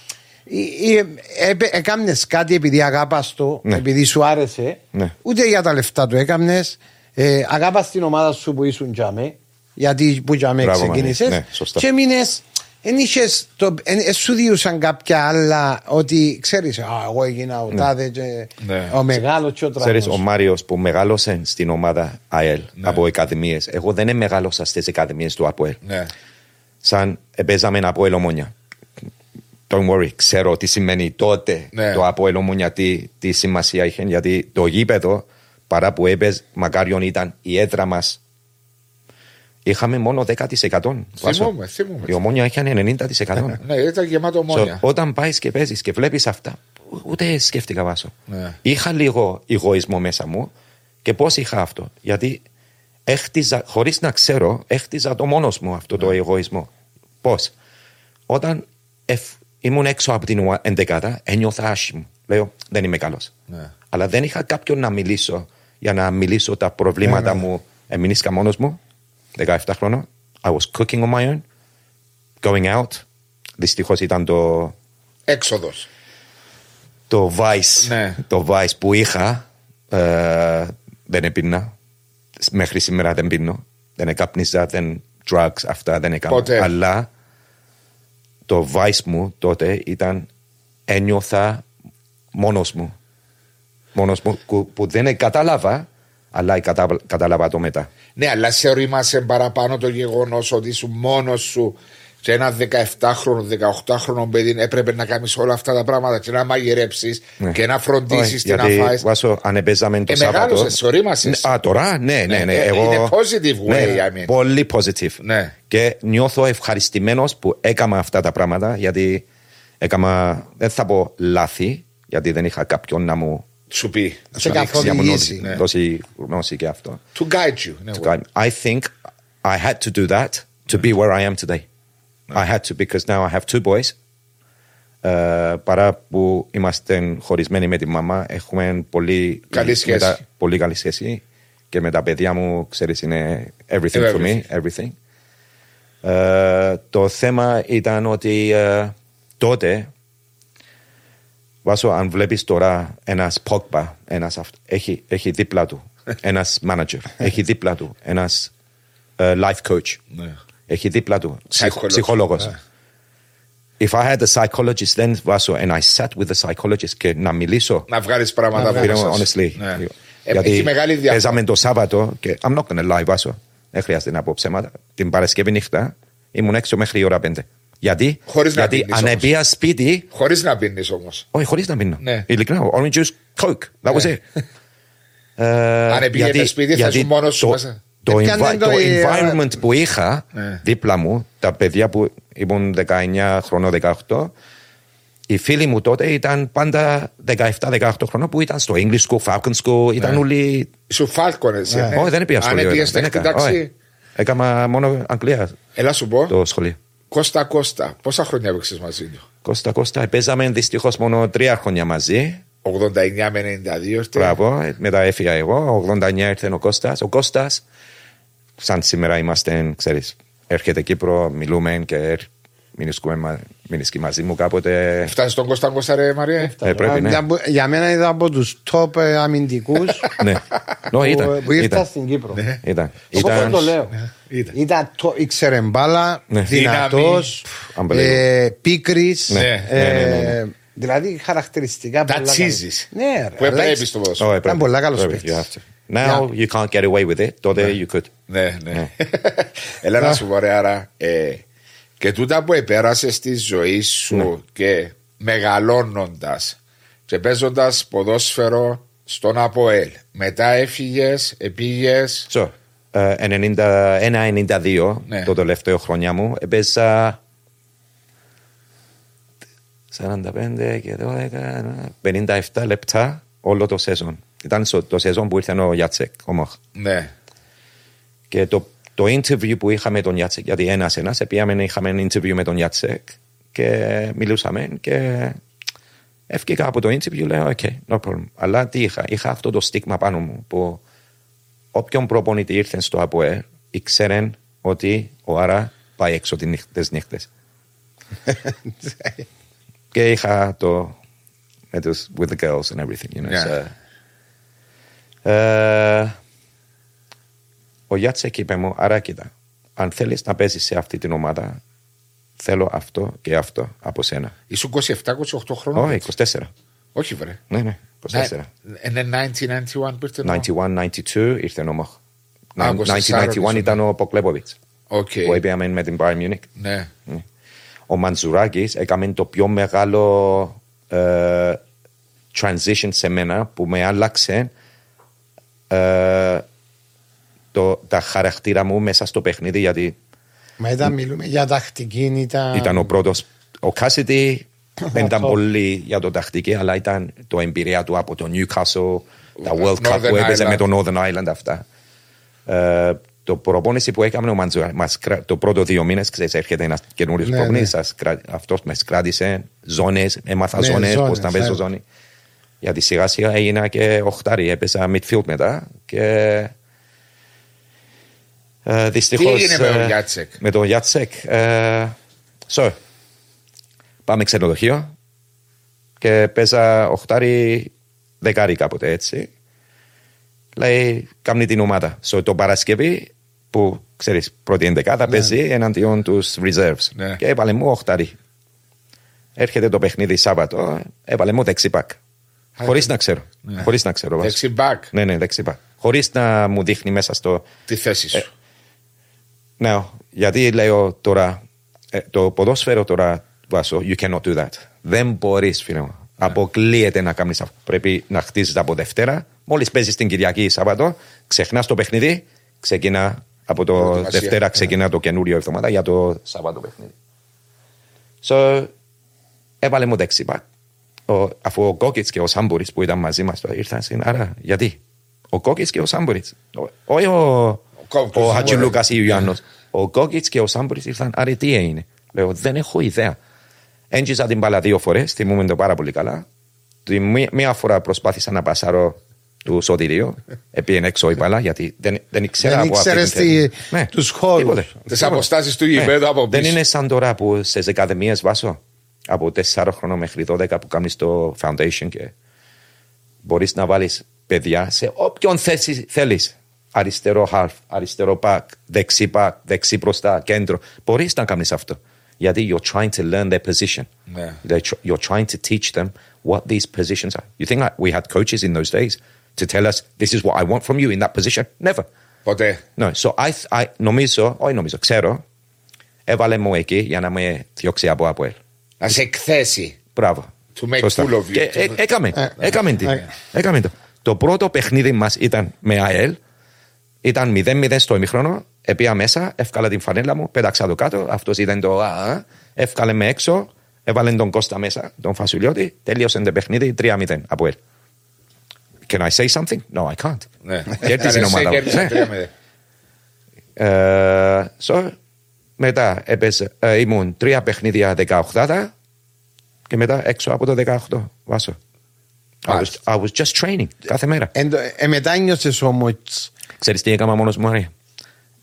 Έκαμνες κάτι επειδή αγάπας το, Ναι. επειδή σου άρεσε. Ναι. Ούτε για τα λεφτά του έκαμνες. Ε, αγάπας την ομάδα σου που ήσουν τζαμέ. Γιατί που τζαμέ Μπράβο, ξεκίνησες. Μανί. Ναι, σωστά. και μείνες. Εν είχες το, εν, εν σου διούσαν κάποια άλλα ότι ξέρεις, α, εγώ έγινα ο τάδε και Ναι. ο μεγάλος και ο Ξέρεις, τρανός. ο Μάριος που μεγάλωσε στην ομάδα ΑΕΛ από ακαδημίε. Εγώ δεν μεγάλωσα στις ακαδημίε του ΑΠΟΕΛ. Ναι. Σαν παίζαμε ΑΠΟΕΛ Ομόνια. Don't worry, ξέρω τι σημαίνει τότε Ναι. το ΑΠΟΕΛ Ομόνια, τι, τι σημασία είχε. Γιατί το γήπεδο, παρά που έπαιζε, μακάριον ήταν η έδρα μας. Είχαμε μόνο 10%. Βάσο. Θυμούμαι, θυμούμαι. Η Ομόνια είχε 90%. Ναι, ήταν γεμάτο So, μόνια. όταν πάεις και παίζεις και βλέπεις αυτά, ούτε σκέφτηκα βάσο. Ναι. Είχα λίγο εγωισμό μέσα μου και πώς είχα αυτό. Γιατί έχτιζα, χωρίς να ξέρω, έχτιζα το μόνος μου αυτό το εγωισμό. Πώς; Όταν εφ- ήμουν έξω από την ουα- εντεκάδα, ένιωθα άσχημο. Λέω, δεν είμαι καλός. Ναι. Αλλά δεν είχα κάποιον να μιλήσω για να μιλήσω τα προβλήματα Ναι, ναι. μου. Εμείνηκα μόνος μου, 17 χρόνια. I was cooking on my own, going out. Δυστυχώς ήταν το, Έξοδος. το vice, Ναι. το vice που είχα ε, δεν έπινα. Μέχρι σήμερα δεν πίνω. Δεν εκάπνιζα, δεν drugs, αυτά δεν έκανα. Ποτέ. Αλλά το vice μου τότε ήταν ένιωθα μόνος μου. Μόνος μου που, που δεν κατάλαβα, αλλά κατα, κατάλαβα το μετά. Ναι, αλλά σε ορίμασε παραπάνω το γεγονός ότι ήσουν μόνος σου και ένα 17χρονο, 18χρονο παιδί έπρεπε να κάνεις όλα αυτά τα πράγματα και να μαγειρέψεις Ναι. και να φροντίσει Όχι, και να γιατί, φάει. Βάσο, αν έπαιζαμε το Ε, Σάββατο. μεγάλωσες, σε ορίμασες. Ναι, Α, τώρα, ναι, ναι, ναι. Ναι, ε, εγώ, είναι positive way, ναι, I mean. Πολύ positive. Ναι. Και νιώθω ευχαριστημένος που έκανα αυτά τα πράγματα γιατί έκανα, δεν θα πω λάθη, γιατί δεν είχα κάποιον να μου Σου πει. Να Σε σου δείξει. να μου καθοδηγήσει. δώσει- Ναι. δώσει γνώση και αυτό. To guide you. Ναι, I think I had to do that to be where I am today. I had to because now I have two boys Ε, παρά που είμαστε χωρισμένοι με τη μαμά, έχουμε πολύ Καλή σχέση. με τα- πολύ καλή σχέση και με τα παιδιά μου, ξέρεις, είναι everything for me, everything. Ε, το θέμα ήταν ότι ε, τότε, Βάσο, αν βλέπεις τώρα ένας Pogba, ένας αυτ- έχει, έχει δίπλα του ένας manager, έχει δίπλα του ένας ε, life coach, Ναι. Έχει δίπλα του ψυχ- Psychologist. ψυχολόγος. If I had a psychologist then, Βάσο, and I sat with the psychologist και να μιλήσω Να βγάλεις πράγματα You από know, εσάς. honestly. Ναι. Ε, Γιατί έχει μεγάλη διαφορά. παίζαμε το Σάββατο και I'm not gonna lie, Βάσο. Δεν χρειάζεται να πω ψέματα. Την Παρασκευή νύχτα ήμουν έξω μέχρι η ώρα 5. Γιατί, Χωρίς να γιατί πίνεις αν όμως. επία σπίτι, Χωρίς να πίνεις όμως. όχι χωρίς να πίνω. Ναι. Ειλικρινά, orange juice, coke. That was Ναι. it. Ε, Αν επήγαινε γιατί- σπίτι, θα γιατί ήσουν μόνος σου το- μέσα. Το, Έπιανε envi- το το η- environment που είχα Ναι. δίπλα μου, τα παιδιά που ήμουν 19 χρονών, 18, οι φίλοι μου τότε ήταν πάντα 17-18 χρονών που ήταν στο English School, Falcon School, ήταν Ναι. όλοι. Σου φάλκον εσύ. ναι. Όχι, δεν πήγα Αν σχολείο. έπιες δεν στην έκανα. τάξη. όχι. Έκανα μόνο Αγγλία Έλα σου πω. το σχολείο. Κώστα Κώστα. Πόσα χρόνια έπαιξες μαζί του; Κώστα Κώστα, παίζαμε δυστυχώς μόνο τρία χρόνια μαζί. 89 με 92. ήρθε. Μπράβο, ε, μετά έφυγα εγώ. 89 ήρθε ο Κώστας. Ο Κώστας, σαν σήμερα είμαστε, ξέρεις, έρχεται Κύπρο, μιλούμε και έρ- μηνισκούμε μα- μηνισκεί μαζί μου κάποτε. Φτάσεις τον Κώστα Κώστα, ρε Μαρία; Ε, πρέπει, ναι. Για, για μένα ήταν από τους top ε, αμυντικούς ναι. Νο, που, ήταν. που ήρθαν ήταν. στην Κύπρο. Ήταν. Όπως Ήταν- το λέω. ήταν. Ήταν το, ήξερε μπάλα, Ναι. δυνατός, Δύναμη. ε, πίκρης. Ναι, ναι, ναι, ναι, Δηλαδή χαρακτηριστικά Τα πολλά τσίζεις. καλά. Ναι, ρε, Που αλλά έπρεπε στο ποδόσφαιρο. Oh, Ήταν πρέπει. πολλά καλός Πρέπει. παίκτης. You have to. Now you can't get away with it. Τότε you could. Ναι, ναι. Έλα να σου πω, ρε, άρα. ε, και τούτα που επέρασες στη ζωή σου Ναι. και μεγαλώνοντας και παίζοντας ποδόσφαιρο στον ΑΠΟΕΛ. Μετά έφυγες, επήγες. So, ε, 91-92, Ναι. το τελευταίο χρονιά μου, έπαιζα 45 και 12, 57 λεπτά όλο το σεζόν. Ήταν στο- το σεζόν που ήρθε ο Γιάτσεκ, ο Μοχ. Ναι. Και το, το interview που είχαμε με τον Γιάτσεκ, γιατί ένας ένας, πήγαμε είχαμε ένα interview με τον Γιάτσεκ και μιλούσαμε και έφυγα από το interview, λέω, ok, no problem. Αλλά τι είχα, είχα αυτό το στίγμα πάνω μου που όποιον προπονητή ήρθε στο ΑΠΟΕ ήξερε ότι ο Άρα πάει έξω τις νύχ- τις νύχτες. και είχα το με τους, with the girls and everything, you know. Yeah. so, ε, ο Γιάτσεκ είπε μου, άρα κοίτα, αν θέλεις να παίζεις σε αυτή την ομάδα, θέλω αυτό και αυτό από σένα. Ήσουν 27-28 χρόνια. Όχι, 24. Όχι, βρε. Ναι, ναι, 24. Είναι 90-91 που ήρθε. 91-92 ήρθε ο Μοχ. Α, 24 1991 ήταν ο Ποκλέποβιτς Οκ. που επαίξαμε με την Bayern Munich. Ναι. Ο Μαντζουράκης έκαμε το πιο μεγάλο ε, transition σε μένα που με άλλαξε ε, το, τα χαρακτήρα μου μέσα στο παιχνίδι γιατί Μα ήταν, μιλούμε για τακτική, ήταν. ήταν ο πρώτος ο Κάσιτι δεν ήταν top. πολύ για το τακτική αλλά ήταν το εμπειρία του από το Newcastle τα World Cup Northern που έπαιζε Ireland. με το Northern Island αυτά ε, το προπόνηση που έκαμε ο Μαντζουράκης μας κρα- το πρώτο δύο μήνες ξέρεις έρχεται ένας καινούριος Ναι, προπονητής ναι. σας κρα- αυτός μας κράτησε ζώνες έμαθα Ναι, ζώνες ζώνες, πώς να παίζω ναι. ζώνη γιατί σιγά σιγά έγινα και οχτάρι έπαιζα midfield μετά και ε, δυστυχώς Τι έγινε με τον ε, Γιάτσεκ; με τον Γιάτσεκ ε, so, πάμε ξενοδοχείο και παίζα οχτάρι δεκάρι κάποτε έτσι. Λέει κάνει την ομάδα. So, το Παρασκευή που ξέρεις πρώτη ενδεκάδα παίζει εναντίον τους reserves. Ναι. και έβαλε μου οχτάρι. Έρχεται το παιχνίδι Σάββατο έβαλε μου δεξιπάκ χωρίς να ξέρω Ναι. χωρίς να ξέρω βάζω. Δεξί μπακ. ναι ναι δεξιπάκ χωρίς να μου δείχνει μέσα στο Τη θέση σου. ναι, γιατί λέω τώρα, ε, το ποδόσφαιρο τώρα, Βάσο, you cannot do that. Δεν μπορείς, φίλε μου. Αποκλείεται να κάνεις αυτό. Πρέπει να χτίζεις από Δευτέρα. Μόλις παίζεις την Κυριακή ή Σάββατο, ξεχνάς το παιχνίδι, ξεκινά από το Προετοιμασία. Δευτέρα, ξεκινά το καινούριο εβδομάδα για το Σάββατο παιχνίδι. So, έβαλε μου δεξιπά. Ο, αφού ο Κόκκιτς και ο Σάμπορη που ήταν μαζί μας ήρθαν στην. Άρα, γιατί; Ο Κόκκιτς και ο Σάμπορη. Όχι ο, Κόκκιτς, ο ναι. Χατζηλούκα ή ο Ιωάννος. Ο Κόκκιτς και ο Σάμπορη ήρθαν. Άρα, τι έγινε; Λέω, δεν έχω ιδέα. Έντζιζα την μπάλα δύο φορές, θυμούμαι το πάρα πολύ καλά. Τη μία, μία φορά προσπάθησα να πασάρω του σωτηρίου. Επίεν έξω η μπάλα γιατί δεν, δεν ήξερα Δεν από αυτή ήξερες την θέση. τι- Ναι, τους χώρους. τίποτε. Τις Τίποτε. αποστάσεις του Ναι. γηπέδου από Δεν πίσω. είναι σαν τώρα που στι ακαδημίε βάσω από 4 χρόνια μέχρι 12 που κάνει το foundation και μπορεί να βάλει παιδιά σε όποιον θέση θέλει. Αριστερό half, αριστερό back, δεξί back, δεξί μπροστά, κέντρο. Μπορεί να κάνει αυτό. Γιατί you're trying to learn their position. Ναι. They're tr- You're trying to teach them what these positions are. You think like we had coaches in those days to tell us this is what I want from you in that position? Never. Ποτέ. No, so I, I, νομίζω, όχι νομίζω, ξέρω, έβαλε μου εκεί για να με διώξει από Αποέλ. Να σε εκθέσει. Μπράβο. To make Σωστά. full of you. Και ε, έκαμε, Ε, έκαμε τι. ε. Έκαμε το. Το πρώτο παιχνίδι μας ήταν με ΑΕΛ, ήταν 0-0 στο ημίχρονο, έπια μέσα, εύκαλα την φανέλα μου, πέταξα το κάτω, αυτός είδε το α, α, εύκαλε με έξω, έβαλε τον Κώστα μέσα, τον Φασουλιώτη, τελείωσε το παιχνίδι 3-0 από ΑΕΛ. Can I say something? No, I can't. Ναι. Κέρδισε η Εσύ ομάδα μου. κέρδισε Ναι. τρία με- Ε, so, μετά έπαιζε, ε, ήμουν τρία παιχνίδια 18 και μετά έξω από το 18. Βάσο. I was, Μάλιστα. I was just training κάθε μέρα. Εν το- ε, μετά νιώσες όμως Ξέρεις τι έκανα μόνος μου, Άρη;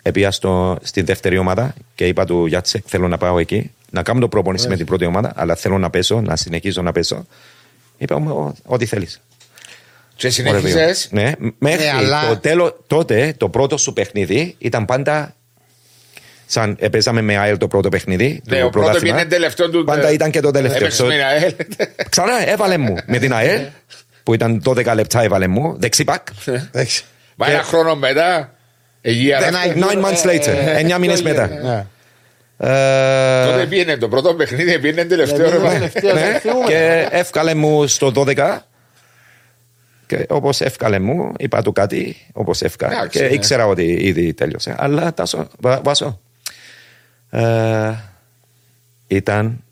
Επία στο, στη δεύτερη ομάδα και είπα του Γιάτσεκ, θέλω να πάω εκεί, να κάνω το προπονήση με την πρώτη ομάδα, αλλά θέλω να πέσω, να συνεχίζω να πέσω. Είπα μου, «Ό- ό,τι θέλεις. Και Ωραία, συνέχιζε. Ναι, μέχρι Ναι, αλλά- το τέλο, τότε το πρώτο σου παιχνίδι ήταν πάντα. Σαν έπαιζαμε με ΑΕΛ το πρώτο παιχνίδι. Ναι, το ο πρώτο πρωτάθλημα. είναι τελευταίο του. Πάντα ήταν και το τελευταίο. Έπαιξε με ένα ΑΕΛ. Ξανά έβαλε μου με την ΑΕΛ που ήταν 12 λεπτά έβαλε μου. Δεξιπάκ. Εντάξει. Μα ένα χρόνο μετά. Υγεία. Δεν ρε. άει- Nine months later. Εννιά μήνες μετά. Ναι. Τότε Ε, πήγαινε το πρώτο παιχνίδι, πήγαινε τελευταίο. Ναι, ρε, ναι, μα. ναι. ναι, και εύκαλε μου στο 12. Και όπως εύκαλε μου, είπα του κάτι, όπως εύκαλε. Εντάξει, Και ναι. ήξερα ότι ήδη τέλειωσε. Αλλά τάσο, βα- βάσο. Ε, ήταν.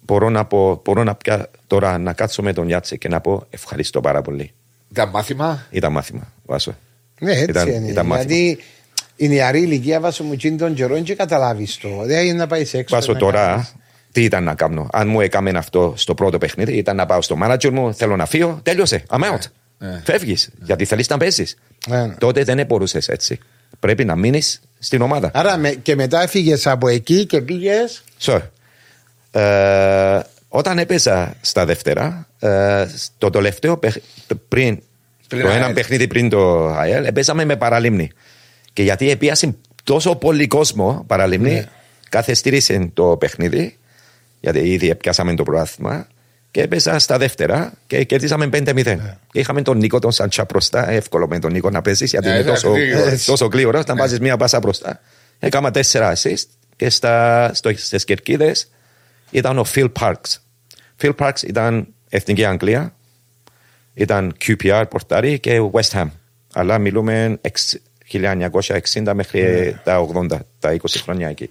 Μπορώ να πω, μπορώ να πια τώρα να κάτσω με τον Γιάτσε και να πω ευχαριστώ πάρα πολύ. Ήταν μάθημα; Ήταν μάθημα, βάσο. Ναι, έτσι Ήταν- είναι. ήταν μάθημα. Γιατί η νεαρή ηλικία βάσο μου εκείνη των καιρών και καταλάβεις το. Δεν είναι να πάει έξω. Βάσο να τώρα, κάνεις. τι ήταν να κάνω. Αν μου έκαμε αυτό στο πρώτο παιχνίδι, ήταν να πάω στο manager μου, θέλω να φύγω, τέλειωσε. I'm out. Ναι. Φεύγεις, γιατί θέλεις να παίζεις. Ναι, ναι. Τότε δεν μπορούσες έτσι. Πρέπει να μείνεις στην ομάδα. Άρα με- και μετά έφυγες από εκεί και πήγες; So, ε, όταν έπαιζα στα δεύτερα, ε, το τελευταίο παιχ- πριν, Πριν το ΑΕΛ. ένα παιχνίδι πριν το ΑΕΛ, έπαιζαμε με παραλίμνη. Και γιατί έπιασε τόσο πολύ κόσμο παραλίμνη, Ναι. καθεστήρισε το παιχνίδι, γιατί ήδη έπιασαμε το πρόθυμα, και έπαιζα στα δεύτερα και κερδίσαμε 5-0. Ναι. Και είχαμε τον Νίκο τον Σαντσα μπροστά, εύκολο με τον Νίκο να παίζεις, γιατί Ναι, είναι ήταν τόσο, γρήγορος. τόσο γλύωρος, να βάζεις μία πάσα μπροστά. Έκανα τέσσερα assist και στα, στο, στις κερκίδες ήταν ο Phil Parks. Phil Parks ήταν Εθνική Αγγλία, ήταν QPR πορτάρι και West Ham. Αλλά μιλούμε εξ- 1960 μέχρι τα 80, τα 20 χρόνια εκεί.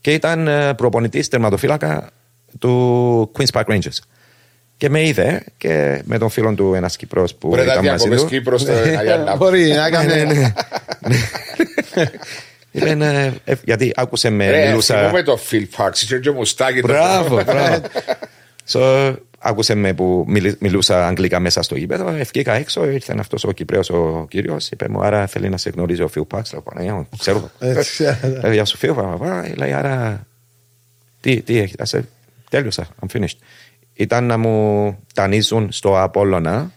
Και ήταν ε, προπονητής τερματοφύλακα του Queen's Park Rangers. Και με είδε και με τον φίλο του ένας Κυπρός που Μπορεί να ήταν μαζί διακοπές του. Κύπρος στο Αγιάννα. Μπορεί να Ναι, ναι, κάνει. ναι. Είπε, ε, ε, γιατί άκουσε με Ρε, μιλούσα. θυμούμαι το Phil Parks, είχε και μουστάκι. το- Μπράβο, μπράβο. so, άκουσε με που μιλ- μιλούσα αγγλικά μέσα στο γήπεδο. Ευκήκα έξω, ήρθε αυτός ο Κυπρέος ο κύριος. Είπε μου, Άρα θέλει να σε γνωρίζει ο Φιλ Πάξ. Λέω, Παναγία μου, ξέρω. Έτσι, Λέει, Γεια σου, Φιλ, παπαπα. Λέει, Άρα. Τι, τι έχεις, I said, τέλειωσα, I'm finished. Ήταν να μου τανίζουν στο Απόλλωνα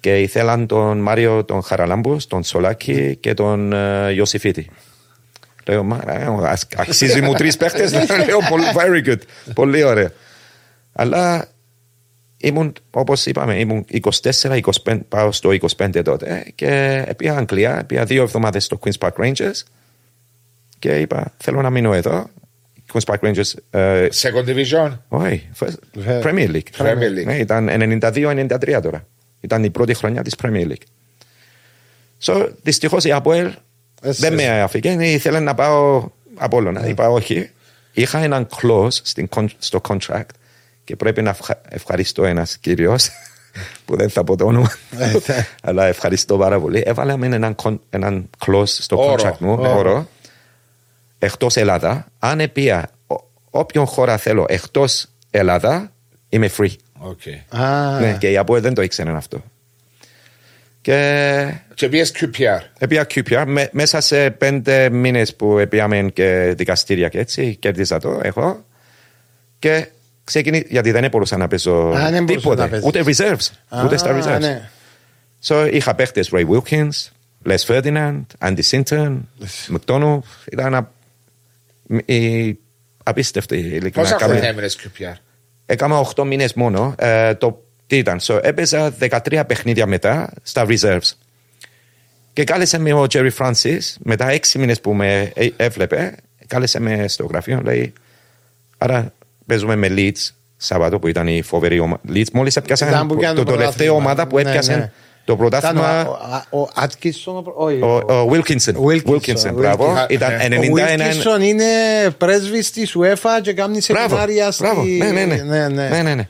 και ήθελαν τον Μάριο τον Χαραλάμπους, τον Σολάκη και τον ε, Ιωσήφίτη. Λέω, μα ρε, ας- αξίζει μου τρεις παίχτες. Λέω, πολύ- very good, πολύ ωραία. Αλλά ήμουν, όπως είπαμε, ήμουν 24-25, πάω στο 25 τότε και πήγα Αγγλία, πήγα δύο εβδομάδες στο Queen's Park Rangers και είπα, θέλω να μείνω εδώ. Queen's Park Rangers, ε, Second Division. όχι, first- Ε, Premier League. Premier League. Ναι, ήταν 92-93 τώρα. Ήταν η πρώτη χρονιά της Premier League. So, δυστυχώς η ΑΠΟΕΛ Εσύ, δεν εσύ. με άφηκε. Ήθελε να πάω Απόλλωνα. Είπα όχι. Είχα έναν clause στην, con- στο contract και πρέπει να ευχα- ευχαριστώ ένας κύριος που δεν θα πω το όνομα αλλά ευχαριστώ πάρα πολύ. Έβαλαμε έναν, con- έναν clause στο Όρο. contract μου, Όρο. Όρο, εκτός Ελλάδα, αν επήα ο, όποιον χώρα θέλω εκτός Ελλάδα είμαι free. Οκ. Α, Ναι, και οι ΑΠΟΕ δεν το ήξεραν αυτό. Και Και πιες QPR. έπια QPR με- μέσα σε πέντε μήνες που πήγαμε και δικαστήρια και έτσι, κέρδιζα το εγώ. Και ξεκινή, γιατί δεν μπορούσα να παίζω Α, δεν μπορούσες τίποτε, να παίζεις. ούτε reserves. α, ούτε στα reserves. ναι. So, είχα παίχτες Ray Wilkins, Les Ferdinand, Andy Sinton, McDonough. Ήταν α... η... απίστευτη ειλικρινά. Πόσα Κάμε- χρόνια έμεινες QPR; Έκανα 8 μήνες μόνο. Ε, το τι ήταν. So, έπαιζα 13 παιχνίδια μετά στα reserves. Και κάλεσε με ο Jerry Francis, μετά 6 μήνες που με ε- έβλεπε, κάλεσε με στο γραφείο, λέει, άρα παίζουμε με Leeds, Σάββατο που ήταν η φοβερή ομάδα. Leeds μόλις έπιασαν Ήταν που το, πιάνε το το τελευταίο πρωτάθλημα. ομάδα που Ναι, έπιασε ναι. Το Ήταν πρωτάθλημα. ο- ο Άτκισον, όχι. Ο, ο Wilkinson. Wilkinson, Wilkinson, μπράβο. Wilkinson. Ήταν Ναι. 91. Ο Wilkinson είναι πρέσβης της UEFA και κάνει Μπράβο, σεμινάρια στη... μπράβο. Ναι, ναι, ναι. ναι, ναι. ναι, ναι, ναι.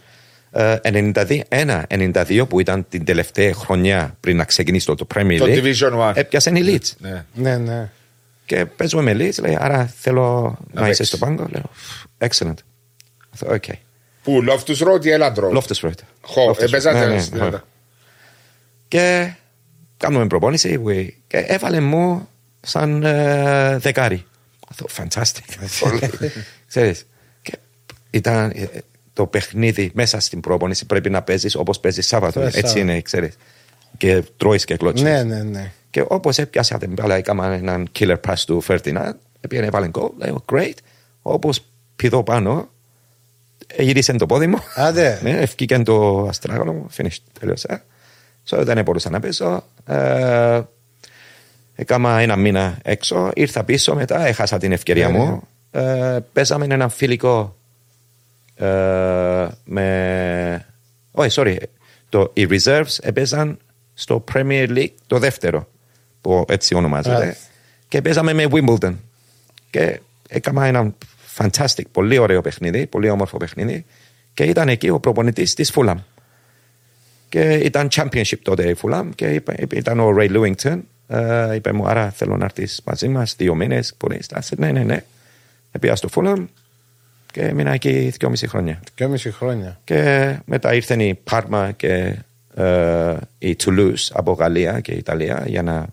Ε, 92, ένα, 92 που ήταν την τελευταία χρονιά πριν να ξεκινήσει το, το Premier Το League. Division One. Έπιασε η Leeds. Ναι. Ναι, ναι. Και παίζουμε με Leeds. Λέει, άρα θέλω να, είσαι παίξεις. στο πάγκο. Λέω, excellent. Οκ. Okay. Πού, Loftus Road ή Elland Road; Loftus Road. Χω, Loftus Road. έπαιζατε Ναι, ναι, στην ναι. Ελλάδα. Και κάνουμε προπόνηση we- και έβαλε μου σαν ε, δεκάρι. I thought, fantastic. Ξέρεις, και ήταν ε, το παιχνίδι μέσα στην προπόνηση πρέπει να παίζεις όπως παίζεις Σάββατο. Το Έτσι Σάββατο. είναι, ξέρεις. Και τρώεις και κλωτσίες. Ναι, ναι, ναι. Και όπως έπιασα την μπάλα, έκανα έναν killer pass του Φερτινάντ, πήγαινε έβαλε γκολ, λέω great. Όπως πηδώ πάνω, γύρισε το πόδι μου. Άντε. ναι, ευκήκε το αστράγωνο μου, finished, τέλειωσα. So, δεν μπορούσα να παίζω. Ε, έκανα ένα μήνα έξω, ήρθα πίσω μετά, έχασα την ευκαιρία Ναι, μου. Ε, παίζαμε ένα φιλικό ε, με... Όχι, sorry. Το, οι reserves έπαιζαν στο Premier League το δεύτερο, που έτσι ονομάζεται. Α. Και παίζαμε με Wimbledon. Και έκανα ένα fantastic, πολύ ωραίο παιχνίδι, πολύ όμορφο παιχνίδι. Και ήταν εκεί ο προπονητής της Fulham. Και ήταν championship τότε η Fulham και είπε, είπε- ήταν ο Ray Lewington. Ε, είπε μου, άρα θέλω να έρθεις μαζί μας δύο μήνες. Μπορείς. I said, ναι, ναι, ναι. Πήγα στο Fulham και έμεινα εκεί δυόμιση χρόνια. Και μισή χρόνια. Και μετά ήρθαν η Πάρμα και ε, η Toulouse από Γαλλία και Ιταλία για να...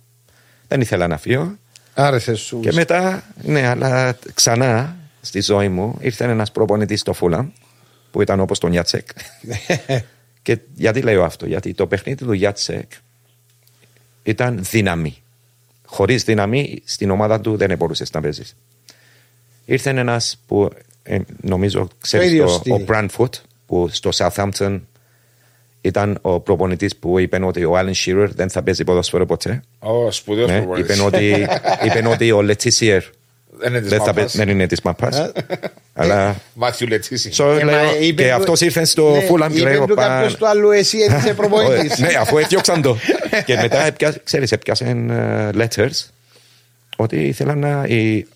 Δεν ήθελα να φύγω. Άρεσε σου. Και μετά, ναι, αλλά ξανά στη ζωή μου ήρθε ένας προπονητής στο Φούλαμ που ήταν όπως τον Γιάτσεκ. και γιατί λέω αυτό, γιατί το παιχνίδι του Γιάτσεκ ήταν δύναμη. Χωρίς δύναμη στην ομάδα του δεν μπορούσες να παίζεις. Ήρθε ένας που ε, νομίζω ξέρεις ίδιο το, στυλ. ο Brandfoot που στο Southampton ήταν ο προπονητής που είπε ότι ο Άλεν Shearer δεν θα παίζει ποδόσφαιρο ποτέ. Ω, σπουδαίος Ναι, προπονητής. είπεν ότι, είπεν ότι ο Λετσίσιερ Δεν είναι της δεν, θα, μάπας. παί- δεν είναι της μαπάς. αλλά... Μάθιου Λετήσι. So, Ε, λέω, μα είπε και του- αυτός ήρθε στο Ναι, Φούλαμ και είπε λέω του πά- κάποιος του άλλου εσύ έτσι προπονητής. ναι, αφού έφτιαξαν το. και μετά, έπια- ξέρεις, έπιασαν ε, letters ότι ήθελαν να... Οι,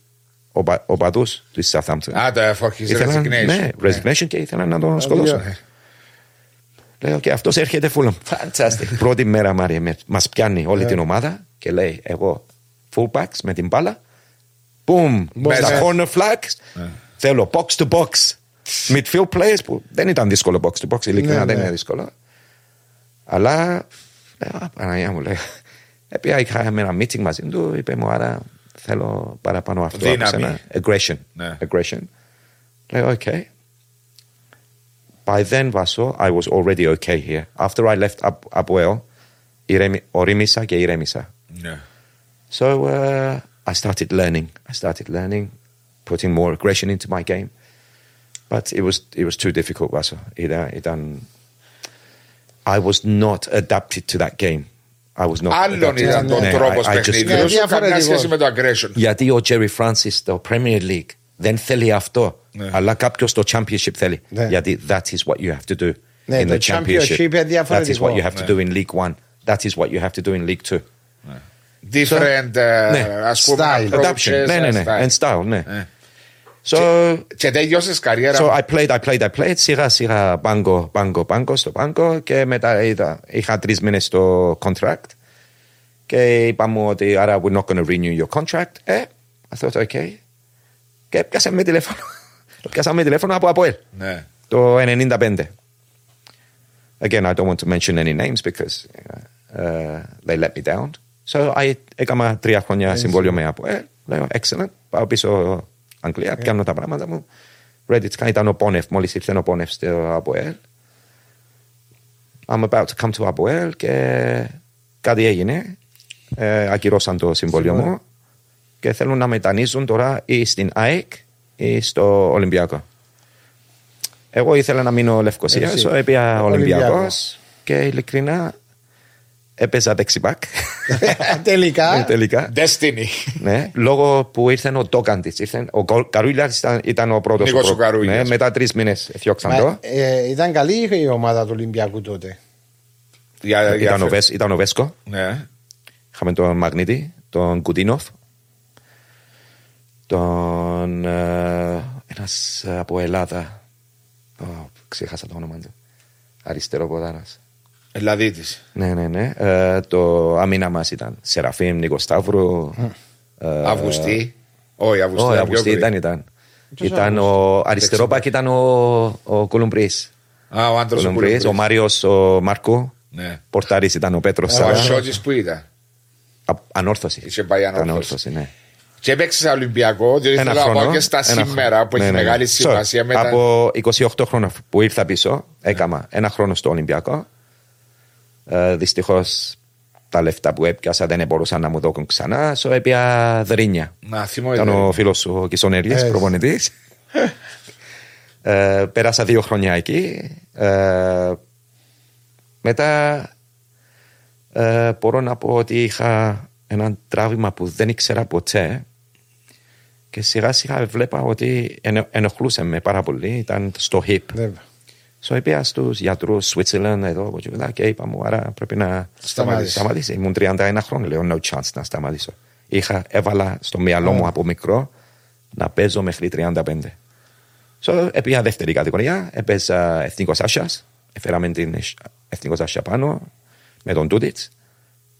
ο, πα- ο παδούς της Southampton. Α, το for his ήθελαν, resignation. ναι, resignation και ήθελαν να τον σκοτώσουν. Λέω και αυτός έρχεται Φούλαμ. Fantastic. Πρώτη μέρα, Μάρια, με- μας πιάνει όλη την ομάδα και λέει εγώ fullbacks με την μπάλα. Boom. Μέσα. Στα corner flags. Θέλω box to box. Midfield players που δεν ήταν δύσκολο box to box. Ειλικρινά Ναι, δεν ναι. είναι δύσκολο. Αλλά λέω, «Α, Παναγιά μου λέει. Επειδή είχαμε ένα meeting μαζί του, είπε μου άρα θέλω παραπάνω αυτό από Δύναμη. σένα. Aggression. Ναι. Aggression. Λέω, okay. By then, Vaso, I was already okay here. After I left Ab- Abuel, ηρέμη- ορίμησα και ηρέμησα. Ναι. So uh, I started learning. I started learning, putting more aggression into my game. But it was it was too difficult, Vaso. Ήταν, ήταν, I was not adapted to that game. I was not Άλλον adapted. ήταν το Ναι, τρόπο I- I just παιχνιδιού couldn't. σου, καμιά Διαφορετικό. σχέση με το aggression. γιατί ο Jerry Francis στο Premier League δεν θέλει αυτό. Ναι. Αλλά κάποιο στο Championship θέλει. Ναι. Γιατί that is what you have to do Ναι, in το the Championship Championship. είναι That is διαφορετικό. what you have to do in League One. That is what you have to do in League Two. Different, ε, Ναι. ας πούμε, Style. approaches, Adaption. Ναι, ναι, ναι. style. And style, ναι. Ε. So, Και τέλειωσες καριέρα so I played, I played, I played. Σιγά σιγά μπάγκο, μπάγκο, μπάγκο στο μπάγκο και μετά είδα, είχα τρεις μήνες στο contract και είπαμε ότι άρα we're not going to renew your contract. Ε, I thought okay. Και έπιασε με τηλέφωνο. Το πιάσαμε τηλέφωνο από ΑΠΟΕΛ Ναι. το 95. Again, I don't want to mention any names because uh, they let me down. So I έκανα τρία χρόνια συμβόλαιο με ΑΠΟΕΛ. Λέω, excellent. Πάω πίσω Αγγλία, πιάνω τα πράγματα μου. Ready to Ήταν ο Πόνεφ, μόλις ήρθε ο Πόνεφ στο ΑΠΟΕΛ. I'm about to come to ΑΠΟΕΛ και κάτι έγινε. Ε, ακυρώσαν το συμβόλαιο μου και θέλουν να μετανίζουν τώρα ή στην ΑΕΚ ή στο Ολυμπιακό. Εγώ ήθελα να μείνω Λευκοσία, Έτσι. so έπια Ολυμπιακό. Ολυμπιακός και ειλικρινά έπαιζα δεξιμπάκ. Τελικά. τελικά. Destiny. ναι, λόγω που ήρθε ο Τόκαντιτ. Ο Καρούλια ήταν, ήταν ο πρώτος. Νίκος ο Καρούλιας. Ναι, μετά τρεις μήνες θιώξαν Μα, το. ε, ήταν καλή η ομάδα του Ολυμπιακού τότε. Για, για Ήταν ο, φε- Βες, ήταν ο Βέσκο. Ναι. Είχαμε τον Μαγνήτη, τον Κουτίνοφ. Τον. Ε, Ένας από Ελλάδα. Ω, ξέχασα το όνομα του. Αριστερό ποδάρας. Δηλαδή της. Ναι, ναι, ναι. Ε, το άμυνα μας ήταν Σεραφείμ, Νίκο Σταύρου. ε, Αυγουστή. Όχι, Αυγουστή. Όχι, ήταν πιο Αυγουστή πριν. ήταν. ήταν. Ποιος Ήταν ο αριστερό πακ ήταν ο, ο Κολουμπρί. Α, ο άντρας ο Κολουμπρί, ο Κουλουμπρής. Μάριος ο Μάρκο. Ναι. Πορτάρη ήταν ο Πέτρος Ο Σάρα. Ασιώτης που ήταν. Α, Ανόρθωση. Είχε πάει ανόρθωση. Ανόρθωση, ναι. Και έπαιξε σε Ολυμπιακό, διότι Ένα θέλω να χρόνο. πάω και στα ένα σήμερα χρόνο. που έχει Ναι, ναι, ναι. μεγάλη So, σημασία με τα. Από 28 χρόνια που ήρθα πίσω, έκανα ένα χρόνο στο Ολυμπιακό. Ε, Δυστυχώς τα λεφτά που έπιασα δεν μπορούσαν να μου δώσουν ξανά. So έπια δρύνια. Να θυμώ Ήταν ήταν ο φίλος σου ο Κισονέριε, Έτσι. προπονητής. ε, πέρασα δύο χρόνια εκεί. Ε, μετά ε, μπορώ να πω ότι είχα ένα τράβημα που δεν ήξερα ποτέ και σιγά σιγά βλέπα ότι ενο, ενοχλούσε με πάρα πολύ. Ήταν στο hip. Βέβαια. So είπα στου γιατρούς Switzerland εδώ που και και είπα μου, άρα πρέπει να Σταματήσεις. σταματήσει. Ήμουν 31 χρόνια, λέω, no chance να σταματήσω. Είχα, έβαλα στο μυαλό μου από μικρό να παίζω μέχρι 35. So, έπια δεύτερη κατηγορία, έπαιζα εθνικός Άσιας. Έφεραμε την εθνικός Άσια πάνω με τον Τούτιτς.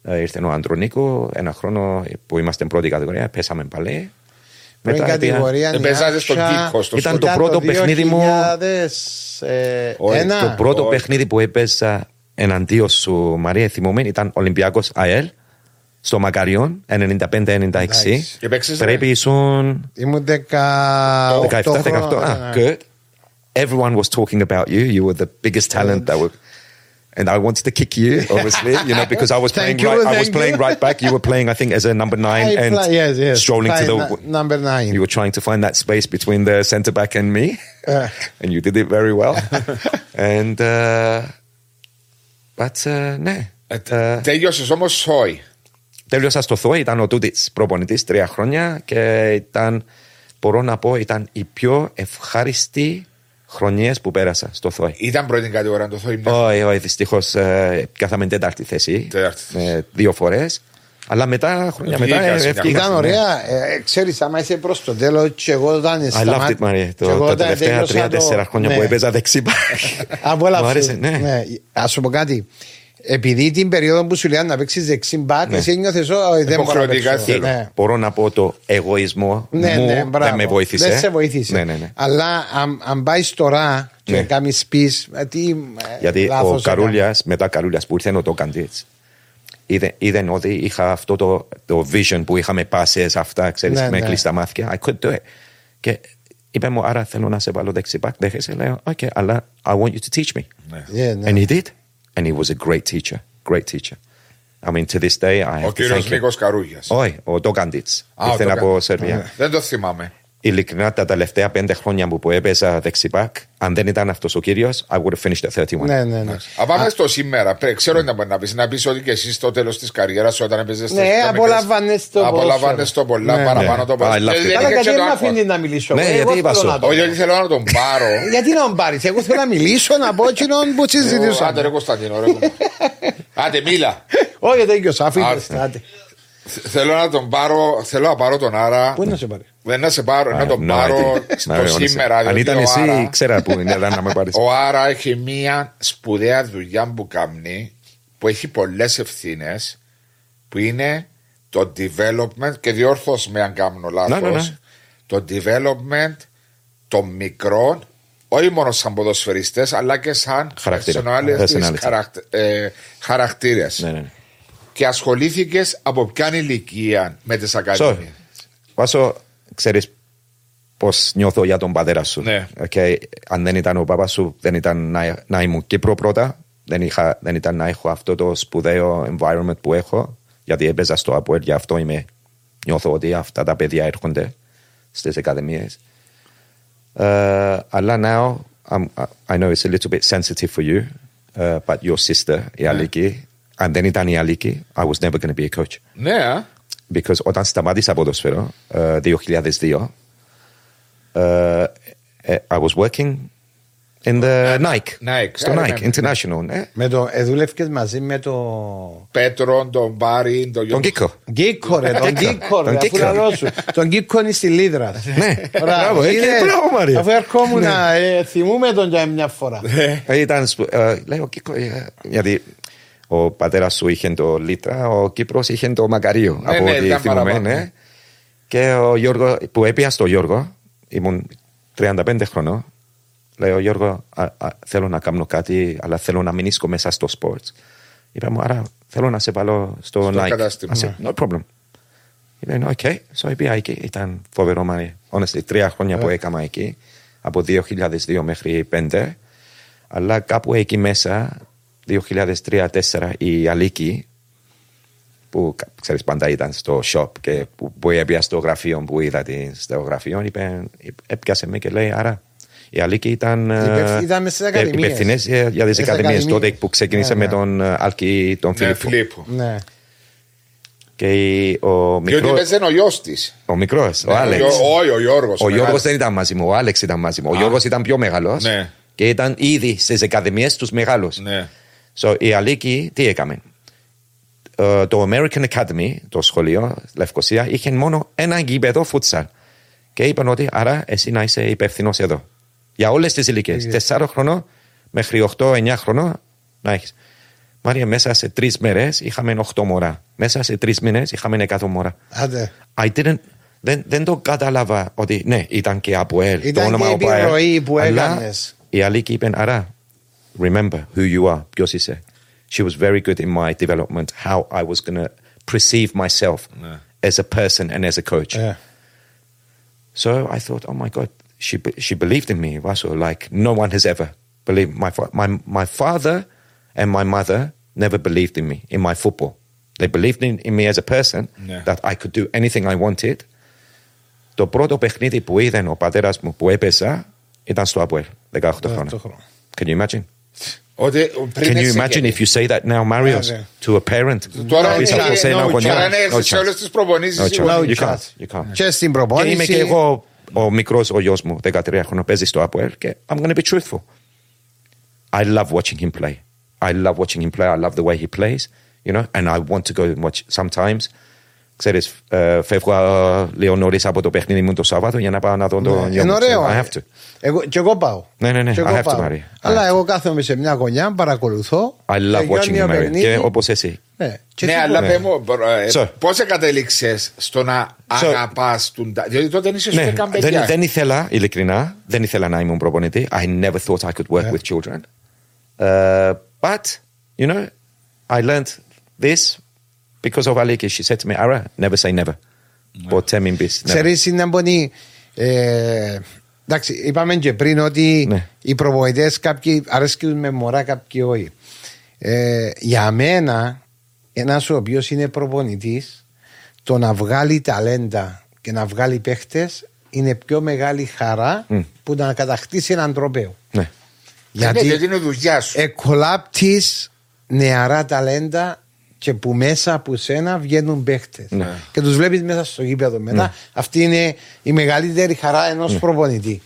ήρθε ο Αντρονίκο, ένα χρόνο που είμαστε πρώτη κατηγορία, πέσαμε πάλι. Πρώτη έπια- κατηγορία. Ε, παίζατε στον Νιάξα. Κίκο, στο Ήταν το Ήταν πρώτο παιχνίδι μου. 2000, ε, Όχι, ένα. Το πρώτο όχι. παιχνίδι που έπαιζα εναντίον σου, Μαρία, θυμούμενη, ήταν Ολυμπιακός ΑΕΛ στο Μακαριόν 95-96. Και παίξες, Πρέπει ρε. ήσουν Ήμουν 18 17-18. χρόνια. Ah, good. Everyone was talking about you. You were the biggest talent that were. And I wanted to kick you, obviously, you know, because I was Thank playing you, right. I was thank playing you. right back. You were playing, I think, as a number nine, I and play- yes, yes. strolling to Play the. na- number nine. You were trying to find that space between the centre back and me, Uh. and you did it very well. and uh, but uh, ναι. Uh, Τέλειωσε όμω σόι. Τέλειωσα στο ΘΟΕ, ήταν ο Τούτιτς προπονητής τρία χρόνια και ήταν, μπορώ να πω, ήταν η πιο ευχάριστη χρονιές που πέρασα στο ΘΟΕ. Ήταν πρώτη κατηγορία το Θόη. Όχι, όχι, δυστυχώς ε, κάθαμε τέταρτη θέση Τέταρτη θέση. με δύο φορές. Αλλά μετά, χρόνια Βγήκα μετά, ε, στην ευκήγα. Ήταν ναι. ωραία. Ε, ξέρεις, άμα είσαι προς το τέλος και εγώ όταν I σταμά- loved it, Maria. και Το, εγώ τα όταν τελευταία τέλειωσα τρία-τέσσερα το- χρόνια ναι. που έπαιζα δεξί μπακ. Απόλαυσε. Μου άρεσε, ναι. Α σου πω κάτι. Επειδή την περίοδο που σου λέει να παίξεις δεξί μπακ, Ναι. εσύ νιώθει ότι δεν μπορώ να Υποχρεωτικά παίξω. θέλω. Ναι. Μπορώ να πω το εγωισμό Ναι, μου ναι, μπράβο. δεν με βοήθησε. Δεν σε βοήθησε. Ναι, ναι, ναι. Αλλά αν, αν πάεις τώρα και Ναι. κάνεις πεις. Τι, ε, Γιατί λάθος ο έκανα. Καρούλιας, μετά Καρούλιας που ήρθε ο Τόκαντιτ, είδε, είδε ότι είχα αυτό το, το vision που είχαμε πάσες αυτά, ξέρεις, Ναι, με ναι. κλειστά μάτια. I could do it. Και είπε μου, άρα θέλω να σε βάλω δεξιπάκ. Δέχεσαι, λέω, OK, αλλά I want you to teach me. Yeah, ναι. And he did. And he was a great teacher. Great teacher. I mean, to this day, I Ο have to κύριος thank him. Νίκος Καρούγιας. Όχι, ο Τόκαντιτ. Α, ο Ήρθε Τόκαντιτς. από Σερβία. Δεν το θυμάμαι. Ειλικρινά, τα τελευταία πέντε χρόνια μου που έπαιζα δεξιπάκ, αν δεν ήταν αυτός ο κύριος, I would have finished at 31. Ναι, ναι, ναι. Α πάμε στο σήμερα. Πρέ- Ξέρω τι μπορεί να πεις. Να πεις ότι και εσύ στο τέλος της καριέρας σου όταν έπαιζες Ναι, απολαμβάνες το Απολαμβάνε ποδόσφαιρο. το πολλά Ναι. παραπάνω Ναι. το I ποδόσφαιρο. loved Και it. δεν Καλά, είχε γιατί και δεν το με άγχος. αφήνει να μιλήσω. Ναι, Εγώ γιατί θέλω είπα σου. να το- Όχι ότι θέλω να τον πάρω. Γιατί να τον πάρεις, εγώ θέλω να μιλήσω, να πω εκείνον που Ω, συζητούσα. Άντε ρε Κωνσταντίνο, ρε. Άντε μίλα. Όχι, τέτοιο, αφήνε. Άρθε. άντε. Θ- Θέλω να τον πάρω, θέλω να πάρω τον Άρα. Πού είναι να σε πάρει; Δεν να σε πάρω, να I τον have no πάρω idea. στο Ναι, honestly. σήμερα. Αν διότι ήταν ο εσύ, Άρα- ξέρα που είναι, αλλά να με πάρεις. Ο Άρα έχει μία σπουδαία δουλειά που κάνει, που έχει πολλές ευθύνες, που είναι το development, και διόρθως με αν κάνω λάθο. Ναι, ναι, ναι. Το development των μικρών, όχι μόνο σαν ποδοσφαιριστές, αλλά και σαν Χαρακτήρα. personalities, Personality. χαρακτήρες. Ναι, ναι. Και ασχολήθηκες από ποια ηλικία με τις So, ακαδημίε. Βάσο, ξέρεις πώς νιώθω για τον πατέρα σου. Ναι. Okay. Αν δεν ήταν ο παπάς σου, δεν ήταν να, να ήμουν Κύπρο πρώτα. Δεν, είχα, δεν ήταν να έχω αυτό το σπουδαίο environment που έχω. Γιατί έπαιζα στο Αποέλ, γι' αυτό είμαι. Νιώθω ότι αυτά τα παιδιά έρχονται στις ακαδημίες. Uh, αλλά now, um, I know it's a little bit sensitive for you, uh, but your sister, η Αλίκη, αν δεν ήταν η Αλίκη, I was never going to be a coach. Ναι, α. Because όταν σταμάτησα ποδόσφαιρο ε, 2002 ε, ε, I was working in the Nike, Nike, στο I Nike remember. International ναι. Με το, ε, δούλευκες μαζί με το. Πέτρον, τον Μπάρι, τον τον Κίκο Γκίκο, ρε, τον Γκίκο, ρε, Τον αφού Γκίκο. λαλό σου. Τον Γκίκο είναι στη Λίδρα. ναι μπράβο ε, είδες. και μπράβο Μαρία Αφού ερχόμουν, ε, θυμούμε τον για μια φορά. Ε, ήταν σπου- ε, λέω Κίκο ε, γιατί ο πατέρας σου είχε το Λίτρα ο Κύπρος είχε το Μακαρίο Ναι, από ναι, ό,τι ήταν θυμούμαι παραπάνω. ναι. και ο Γιώργο που επήα στο Γιώργο ήμουν 35 χρονών Λέω Γιώργο, α, α, θέλω να κάνω κάτι, αλλά θέλω να μείνω μέσα στο σπορτ. Είπα μου, άρα θέλω να σε βάλω στο, Στο Nike. κατάστημα. I said, no problem. Είπε, «Ναι, ok, so πήγα εκεί. Ήταν φοβερό Μάριε. Honestly, τρία χρόνια που έκανα εκεί, από 2002 μέχρι 5. Αλλά κάπου εκεί μέσα, 2003-2004, η Αλίκη, που κα- ξέρεις πάντα ήταν στο shop και που, που έπια στο γραφείο που είδα την, στο γραφείο είπε, έπιασε με και λέει άρα η Αλίκη ήταν, ε, Υπεύθυ- ήταν μες στις ε, ακαδημίες. υπεύθυνες για, για τις Στις ακαδημίες ακαδημίες. τότε που ξεκίνησε Ναι, με ναι. τον ε, Άλκη τον Ναι, Φιλίππο Φιλίππο. Ναι. και η- ο Διότι μικρός παίζει ο γιος της. ο μικρός, ο Άλεξ Όχι, ο Γιώργος. ο Γιώργος δεν ήταν μαζί μου, ο Άλεξ ήταν μαζί μου ο Γιώργος ήταν πιο μεγάλος Ναι. και ήταν ήδη στις ακαδημίες τους μεγάλους Ναι. So, η Αλίκη τι έκαμε; Ε, το American Academy, το σχολείο Λευκοσία, είχε μόνο ένα γήπεδο φούτσαλ. Και είπαν ότι άρα εσύ να είσαι υπεύθυνος εδώ. Για όλες τις ηλικίες. Τεσσάρων χρονών μέχρι 8-9 χρονών να έχεις. Μάρια, μέσα σε τρεις μέρες είχαμε 8 μωρά. Μέσα σε τρεις μήνες είχαμε 100 μωρά. Άντε. I didn't, δεν, δεν το κατάλαβα ότι ναι, ήταν και από ελ. Ήταν το όνομα και η από ΕΛ. επιρροή που Αλλά έκανες. Η Αλίκη είπε, άρα, remember who you are, ποιος είσαι. She was very good in my development, how I was going to perceive myself as a person and as a coach. Ε, So I thought, oh my God, she, she believed in me, Vaso, like no one has ever believed. My, fa- my, my father and my mother never believed in me, in my football. They believed in, in me as a person, Yeah. that I could do anything I wanted. Το πρώτο παιχνίδι που είδε ο πατέρας μου που έπαιζα ήταν στο Αποέλ, 18 χρόνια. χρόνο. Can you imagine? Ότι πριν Can you εσύ imagine και- if you say that now, Marius, ναι. to a parent? Τώρα Να πεις είναι- αυτό σε ένα no γονιό. chance. No είναι σε chance. όλες τις προπονήσεις No οι chance. γονείς. You No can't. chance. You can't. Και στην Και προπόνηση. είμαι και εγώ ο μικρό ο γιο μου, 13 χρονών, παίζει στο Αποέλ και I'm going to be truthful. I love watching him play. I love watching him play. I love the way he plays, you know, and I want to go and watch sometimes. Ξέρεις, ε, φεύγω ε, λίγο νωρίς από το παιχνίδι μου το Σάββατο για να πάω να δω το γιο Είναι μου. ωραίο. I ε. have to. Εγώ, και εγώ πάω. Ναι, ναι, ναι, Και I εγώ have to, πάω. Maria. I Αλλά have εγώ κάθομαι σε μια γωνιά, παρακολουθώ. I love τελειώνει watching ο him, Maria. παιχνίδι. Και όπως εσύ. Ναι, και Ναι, εσύ αλλά που- πέ μου, So. πώς κατέληξε στο να So. αγαπάς τον. τα- Διότι τότε είσαι στο Ναι, καν δεν, παιδιά. δεν ήθελα, ειλικρινά, δεν ήθελα να ήμουν προπονητή. I never thought I could work Yeah. with children. Uh, but, you know, I learned this because of Aliki. She said to me, Ara, never say never. Ποτέ μην πεις. never. Ξέρεις είναι πολύ... Ε, εντάξει, είπαμε και πριν ότι Ναι. οι προπονητές κάποιοι αρέσκουν με μωρά, κάποιοι όχι. Ε, για μένα, ένας ο οποίος είναι προπονητής, το να βγάλει ταλέντα και να βγάλει παίχτες είναι πιο μεγάλη χαρά Μμ. που να κατακτήσει έναν τροπέο. Ναι. Ναι, Γιατί γιατί είναι δουλειά σου. εκολάπτεις νεαρά ταλέντα και που μέσα από σένα βγαίνουν παίχτες. Ναι. Και τους βλέπεις μέσα στο γήπεδο μετά. Αυτή είναι η μεγαλύτερη χαρά ενός προπονητή.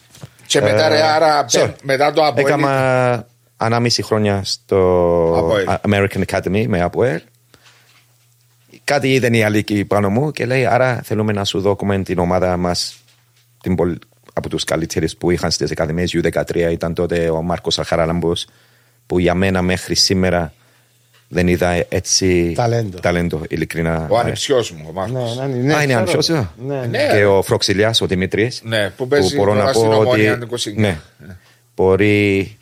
Και μετά, ρε, άρα, so, μετά το Αποέλ. Έκανα ανάμιση χρόνια στο Αποέλ. American Academy με Αποέλ. Κάτι είδε η Αλίκη πάνω μου και λέει άρα θέλουμε να σου δώσουμε την ομάδα μας την πολ- από τους καλύτερους που είχαν στις Ακαδημίες U13 ήταν τότε ο Μάρκος Αχαράλαμπος που για μένα μέχρι σήμερα δεν είδα έτσι Ταλέντο. ταλέντο ειλικρινά. Ο ανιψιό μου, ο Μάρκος. Ναι, ναι, ναι, Α, είναι ξέρω. ανιψιός, ε; Ναι, ναι. Ναι. Και ο Φροξιλιάς, ο Δημήτρης. Ναι, που παίζει μπορώ να τώρα στην πω Ομόνια ότι. 29. Ναι, μπορεί.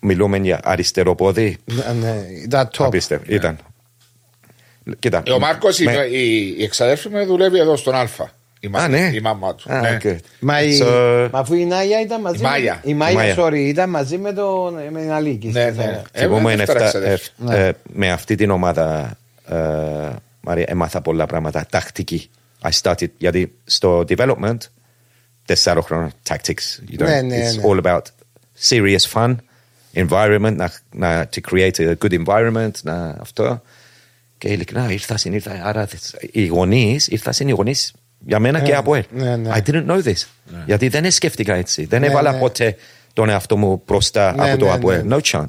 Μιλούμε για αριστερό πόδι; Ναι, ναι, ήταν top. Απίστευτο. Ήταν. Κοίτα. Ε, Ο Μάρκος, με- η, η εξαδέρφη μου δουλεύει εδώ στον Α. Η, μα- Α, ναι. η μαμά του. Α, ναι. οκ. Μα, η, So- μα αφού η Νάγια ήταν μαζί Η Μάια. με, η Μάια, Μάια. sorry, ήταν μαζί με τον με την Αλίκη. Ναι, στη ναι. Θέρα. Ε, Θυμούμαι με είναι δεύτερα αυτά- εξαδέρφη. ε, ε, με αυτή την ομάδα ε, Μαρία, έμαθα πολλά πράγματα. Τακτική. I started, γιατί στο development, τεσσάρων χρόνων, tactics. You don't, Ναι, ναι, it's ναι. all about serious fun, environment, να, να, to create a good environment, να, αυτό. Και ειλικρινά ήρθα στην ήρθα, άρα οι γονείς, ήρθα στην οι γονείς για μένα και από ελ. ναι, ναι. I didn't know this. Γιατί δεν σκέφτηκα έτσι. Δεν Ναι, έβαλα ναι. ποτέ τον εαυτό μου μπροστά Ναι, από το ναι, ΑΠΟΕΛ. ναι. No chance.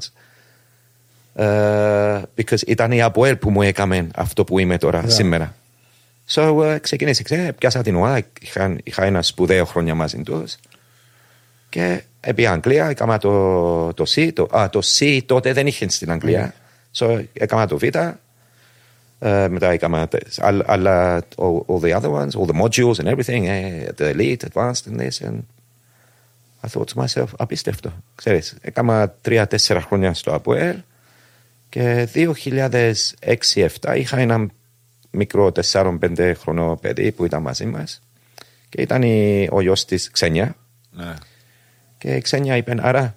Uh, because ήταν η ΑΠΟΕΛ που μου έκαμε αυτό που είμαι τώρα σήμερα. So uh, ξεκίνησε, ξέ, πιάσα την ομάδα, είχα, είχα ένα σπουδαίο χρόνια μαζί τους. Και επί Αγγλία έκανα το, το C. Το, α, το C τότε δεν είχε στην Αγγλία. So έκανα το Β. Uh, μετά έκανα τες- άλλα- άλλα, all, all the other ones, all the modules and everything, eh, the elite, advanced and this. And I thought to myself, απίστευτο. Ξέρεις, έκανα τρία-τέσσερα χρόνια στο ΑΠΟΕΛ και 2006-2007 είχα ένα μικρό 4-5 χρονό παιδί που ήταν μαζί μας και ήταν η, ο γιος της Ξένια Ναι. και η Ξένια είπε άρα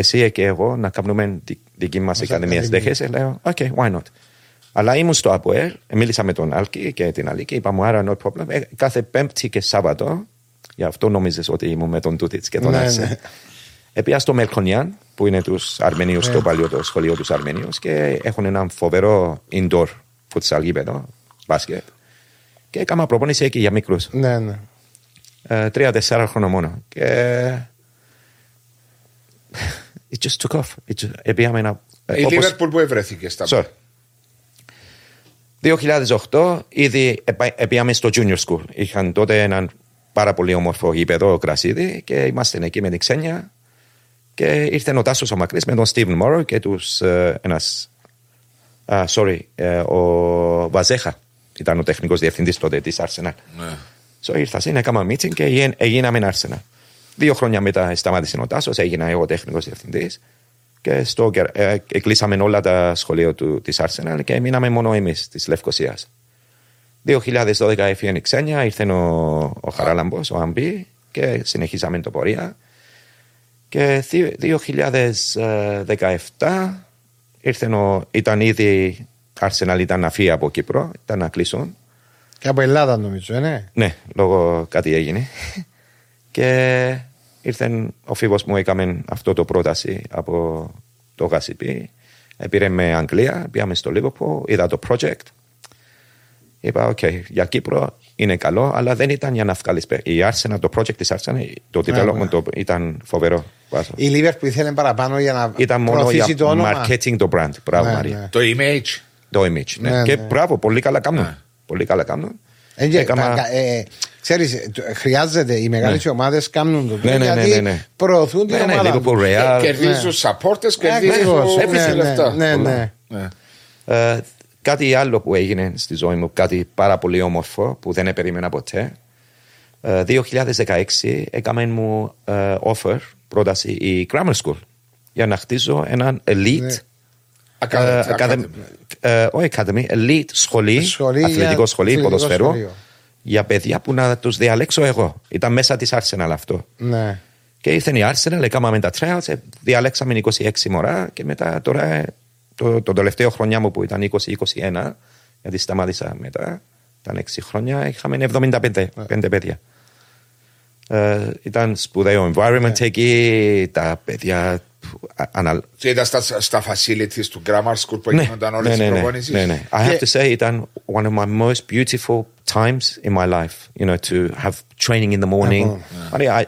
εσύ και εγώ να κάνουμε τη, δική μας ακαδημία. ακαδημία. Δέχεσαι, λέω, ok, why not; Αλλά ήμουν στο ΑΠΟΕΛ, μίλησα με τον Άλκη και την Αλή και είπαμε άρα no problem. Ε, κάθε Πέμπτη και Σάββατο, γι' αυτό νόμιζες ότι ήμουν με τον Τούτιτς και τον Ναι, Άρσε. ναι. Επία στο Μελχονιάν, που είναι τους Αρμενίους, Ναι. το παλιό το σχολείο τους Αρμενίους και έχουν ένα φοβερό indoor futsal γήπεδο, μπάσκετ. Και έκανα προπόνηση εκεί για μικρούς. Ναι, ναι. Ε, τρία-τέσσερα χρόνια μόνο. Και it just took off. It just, επήγαμε ένα... ε, Η όπως- Λίβερπουλ που ευρέθηκε στα Sorry. 2008 ήδη επα- επήγαμε στο junior school. Είχαν τότε έναν πάρα πολύ όμορφο γήπεδο κρασίδι και είμαστε εκεί με την Ξένια και ήρθε ο Τάσος ο Μακρύς με τον Στίβεν Μόρο και τους ε, ένας α, sorry, ε, ο Βαζέχα ήταν ο τεχνικός διευθυντής τότε της Arsenal. Ναι. So ήρθα στην, έκανα meeting και έγινα- έγιναμε Arsenal. Δύο χρόνια μετά σταμάτησε ο Τάσος, έγινα εγώ τεχνικός διευθυντής και στο, Γκερ- ε, κλείσαμε όλα τα σχολεία του, της Arsenal και μείναμε μόνο εμείς της Λευκοσίας. 2012 έφυγε η Ξένια, ήρθε ο, ο Χαράλαμπος, ο Αμπή και συνεχίσαμε το πορεία. Και δι- 2017 ήρθε ο, ήταν ήδη Arsenal ήταν να φύγει από Κύπρο, ήταν να κλείσουν. Και από Ελλάδα νομίζω, ε, ναι. Ναι, λόγω κάτι έγινε. Και ήρθε ο φίλος μου, έκαμε αυτό το πρόταση από το Γασιπί. Πήρε με Αγγλία, πήγαμε στο Liverpool, είδα το project. Είπα, οκ, για Κύπρο είναι καλό, αλλά δεν ήταν για να βγάλεις πέ- Η Arsenal, το project της Arsenal, το development ναι. το, ήταν φοβερό. Βάσο. Η Λίβερπουλ ήθελε παραπάνω για να Ήταν μόνο προωθήσει για το όνομα. marketing το brand. Μπράβο, Ναι, Μαρία. ναι. Το image. Το image. Ναι. Ναι, και ναι. μπράβο, πολύ καλά κάνουν. Πολύ καλά κάνουν. Ε, και Έκανα- τα- κα- ε, ξέρεις, ε, το- χρειάζεται οι μεγάλες ομάδες κάνουν το Ναι, ναι, ναι, γιατί ναι, ναι. προωθούν την Ναι, ναι, ομάδα Liverpool, τους. Real. Κερδίζει ναι. του supporters, κερδίζει Ακριβώς, του ναι, ναι, λεφτά. ναι, Πολλά. ναι. Ναι. Ε, κάτι άλλο που έγινε στη ζωή μου, κάτι πάρα πολύ όμορφο που δεν περίμενα ποτέ. Ε, 2016 έκαμε μου ε, offer, πρόταση η Grammar School για να χτίσω έναν elite Ναι. Academy, ε, academy. academy- ε, όχι academy, elite σχολή, Σχολή αθλητικό για- σχολή, αθλητικό ποδοσφαιρό σχολείο. Για παιδιά που να τους διαλέξω εγώ. Ήταν μέσα της Arsenal αυτό. Ναι. Και ήρθε η Arsenal, έκαναμε τα trials, ε, διαλέξαμε 26 μωρά και μετά τώρα ε, το, το τελευταίο χρονιά μου που ήταν 20-21, γιατί σταμάτησα μετά, ήταν 6 χρόνια, είχαμε 75 πέντε παιδιά. Ε, ήταν σπουδαίο environment εκεί, τα παιδιά α- ανα- Και ήταν στα, στα facilities του grammar school που ναι, γίνονταν όλες ναι, τις ναι, ναι, προπονήσεις. ναι, ναι. I have to say ήταν one of my most beautiful times in my life, you know, to have training in the morning. I- I-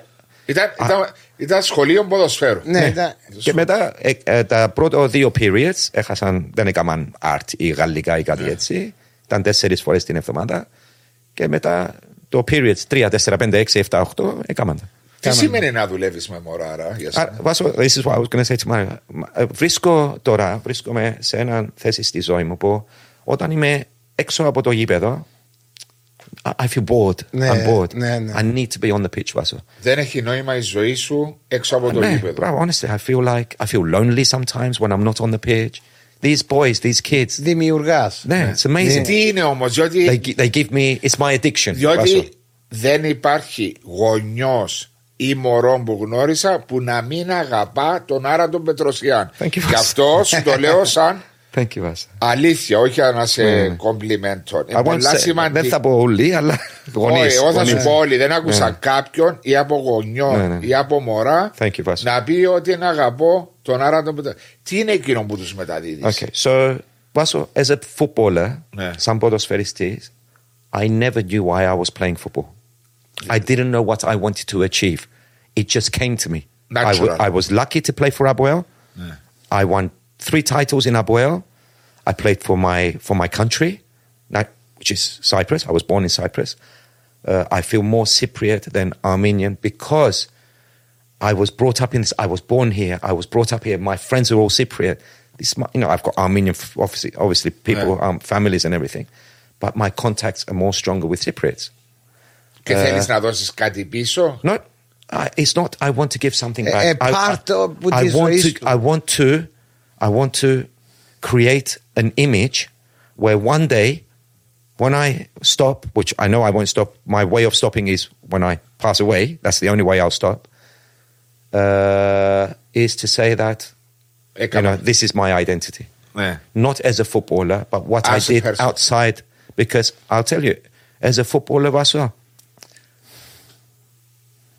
Ήταν, ήταν, ήταν σχολείο ποδοσφαίρου. Ναι, ήταν- Και μετά ε, ε, τα πρώτα δύο periods έχασαν, δεν έκαναν art ή γαλλικά ή κάτι έτσι. Ήταν τέσσερις φορές την εβδομάδα. Και μετά το periods 3, 4, 5, 6, 7, 8 έκαναν τα. Τι Κάμαμε. σημαίνει να δουλεύεις με μωράρα για Α, σένα; Βάσο, this is what I was going to say to Mario. Ε, Βρίσκω τώρα, βρίσκομαι σε ένα θέση στη ζωή μου που όταν είμαι έξω από το γήπεδο, I I feel bored. Ναι, I'm bored. ναι, ναι. I need to be on the pitch, Βάσο. Δεν έχει νόημα η ζωή σου έξω από το Ναι, γήπεδο; μπράβο, honestly, I feel like I feel lonely sometimes when I'm not on the pitch. These boys, these kids, Δημιουργάς. ναι, it's amazing. Τι είναι όμως, They, διότι, gi- they give me, it's my addiction. Βάσο. διότι δεν υπάρχει γονιός ή μωρό που γνώρισα που να μην αγαπά τον Άρα τον Πετροσιάν. Thank you, Γι' Βάσο. αυτό σου το λέω σαν Thank you, Βάσο. αλήθεια, όχι να σε Ναι. κομπλιμέντο. I Είναι won't πολλά say- Δεν σημαντικό. θα πω όλοι, αλλά γονείς. Όχι, εγώ θα σου γονείς. πω όλοι. Δεν άκουσα Ναι. κάποιον ή από γονιό Ναι, ναι. ή από μωρά Thank you, Βάσο. να πει ότι να αγαπώ τον Άρα τον Πετροσιάν. Τι είναι εκείνο που τους μεταδίδεις; Okay, so Vaso, as a footballer, Ναι. σαν ποδοσφαιριστής, I never knew why I was playing football. I didn't know what I wanted to achieve. It just came to me. I, Natural. wa- I was lucky to play for Abuel. Ναι. I won three titles in Abuel. I played for my for my country, now, which is Cyprus. I was born in Cyprus. Uh, I feel more Cypriot than Armenian because I was brought up in this. I was born here. I was brought up here. My friends are all Cypriot. This, you know, I've got Armenian, f- obviously, obviously people, Yeah. um, families, and everything. But my contacts are more stronger with Cypriots. Και Ε, θέλει να δώσει κάτι πίσω. No, uh, it's not I want to give something back. A, part I, I, I want to, to, I want to I want to create an image where one day when I stop, which I know I won't stop, my way of stopping is when I pass away. That's the only way I'll stop. Uh, is to say that you know this is my identity, yeah. not as a footballer, but what as I did outside. Because I'll tell you, as a footballer as well,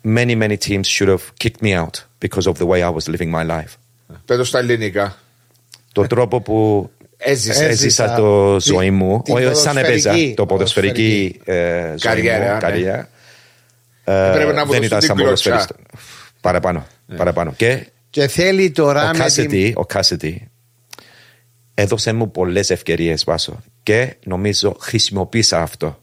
many many teams should have kicked me out because of the way I was living my life. Πέτω στα ελληνικά. Το τρόπο που Έζησε. Έζησα έζησα το τη- ζωή μου, την όχι σαν έπαιζα, ποδοσφαιρική- το ποδοσφαιρική ε, ζωή Καριέρα, ναι. μου, καριέρα. Ε, Έπρεπε να δεν αποδοστεί ήταν την σαν κλωτσιά. ποδοσφαιρista. Παραπάνω, παραπάνω. Και Και θέλει τώρα ο με την... Cassidy, ο Cassidy έδωσε μου πολλές ευκαιρίες βάσο και νομίζω χρησιμοποίησα αυτό.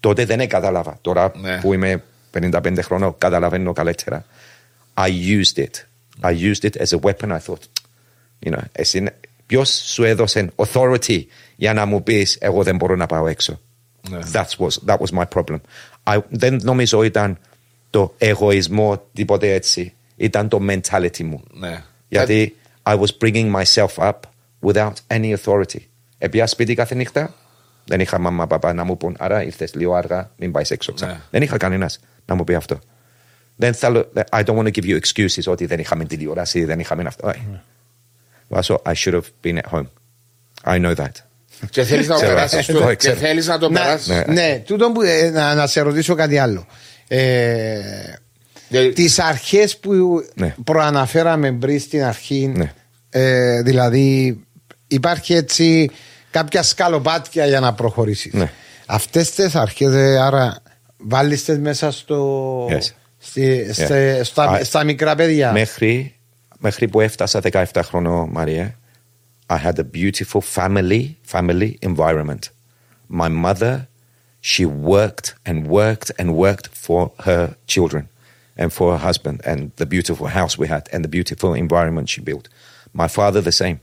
Τότε δεν κατάλαβα. Τώρα Ναι. που είμαι 55 χρονών καταλαβαίνω καλύτερα. I used it. I used it as a weapon. I thought, you know, εσύ, ποιος σου έδωσε authority για να μου πεις εγώ δεν μπορώ να πάω έξω. Ναι. That was, that was my problem. I, δεν νομίζω ήταν το εγωισμό τίποτε έτσι. Ήταν το mentality μου. Ναι. Γιατί I was bringing myself up without any authority. Επία σπίτι κάθε νύχτα, δεν είχα μαμά παπά να μου πούν άρα ήρθες λίγο αργά, μην πάεις έξω ξανά. Ναι. Δεν είχα κανένας να μου πει αυτό. Δεν θέλω, I don't want to give you excuses ότι δεν είχαμε τηλεόραση, δεν είχαμε αυτό. Όχι. Βάσο, I should have been at home. I know that. Και θέλεις να το Ξέρω. περάσεις. Εγώ Και ξέρω. θέλεις να το Να, περάσεις. Ναι. ναι, τούτο που, ε, να, να σε ρωτήσω κάτι άλλο. Ε, τις αρχές που Ναι. προαναφέραμε πριν στην αρχή Ναι. ε, δηλαδή υπάρχει έτσι κάποια σκαλοπάτια για να προχωρήσεις Ναι. αυτές τις αρχές ε, άρα βάλεις τις μέσα στο Yes. στη- στε- Yeah. στα, I- στα μικρά παιδιά Μέχρι, μέχρι που έφτασα 17 χρονών, Μαρία, I had a beautiful family, family environment. My mother, she worked and worked and worked for her children and for her husband and the beautiful house we had and the beautiful environment she built. My father, the same.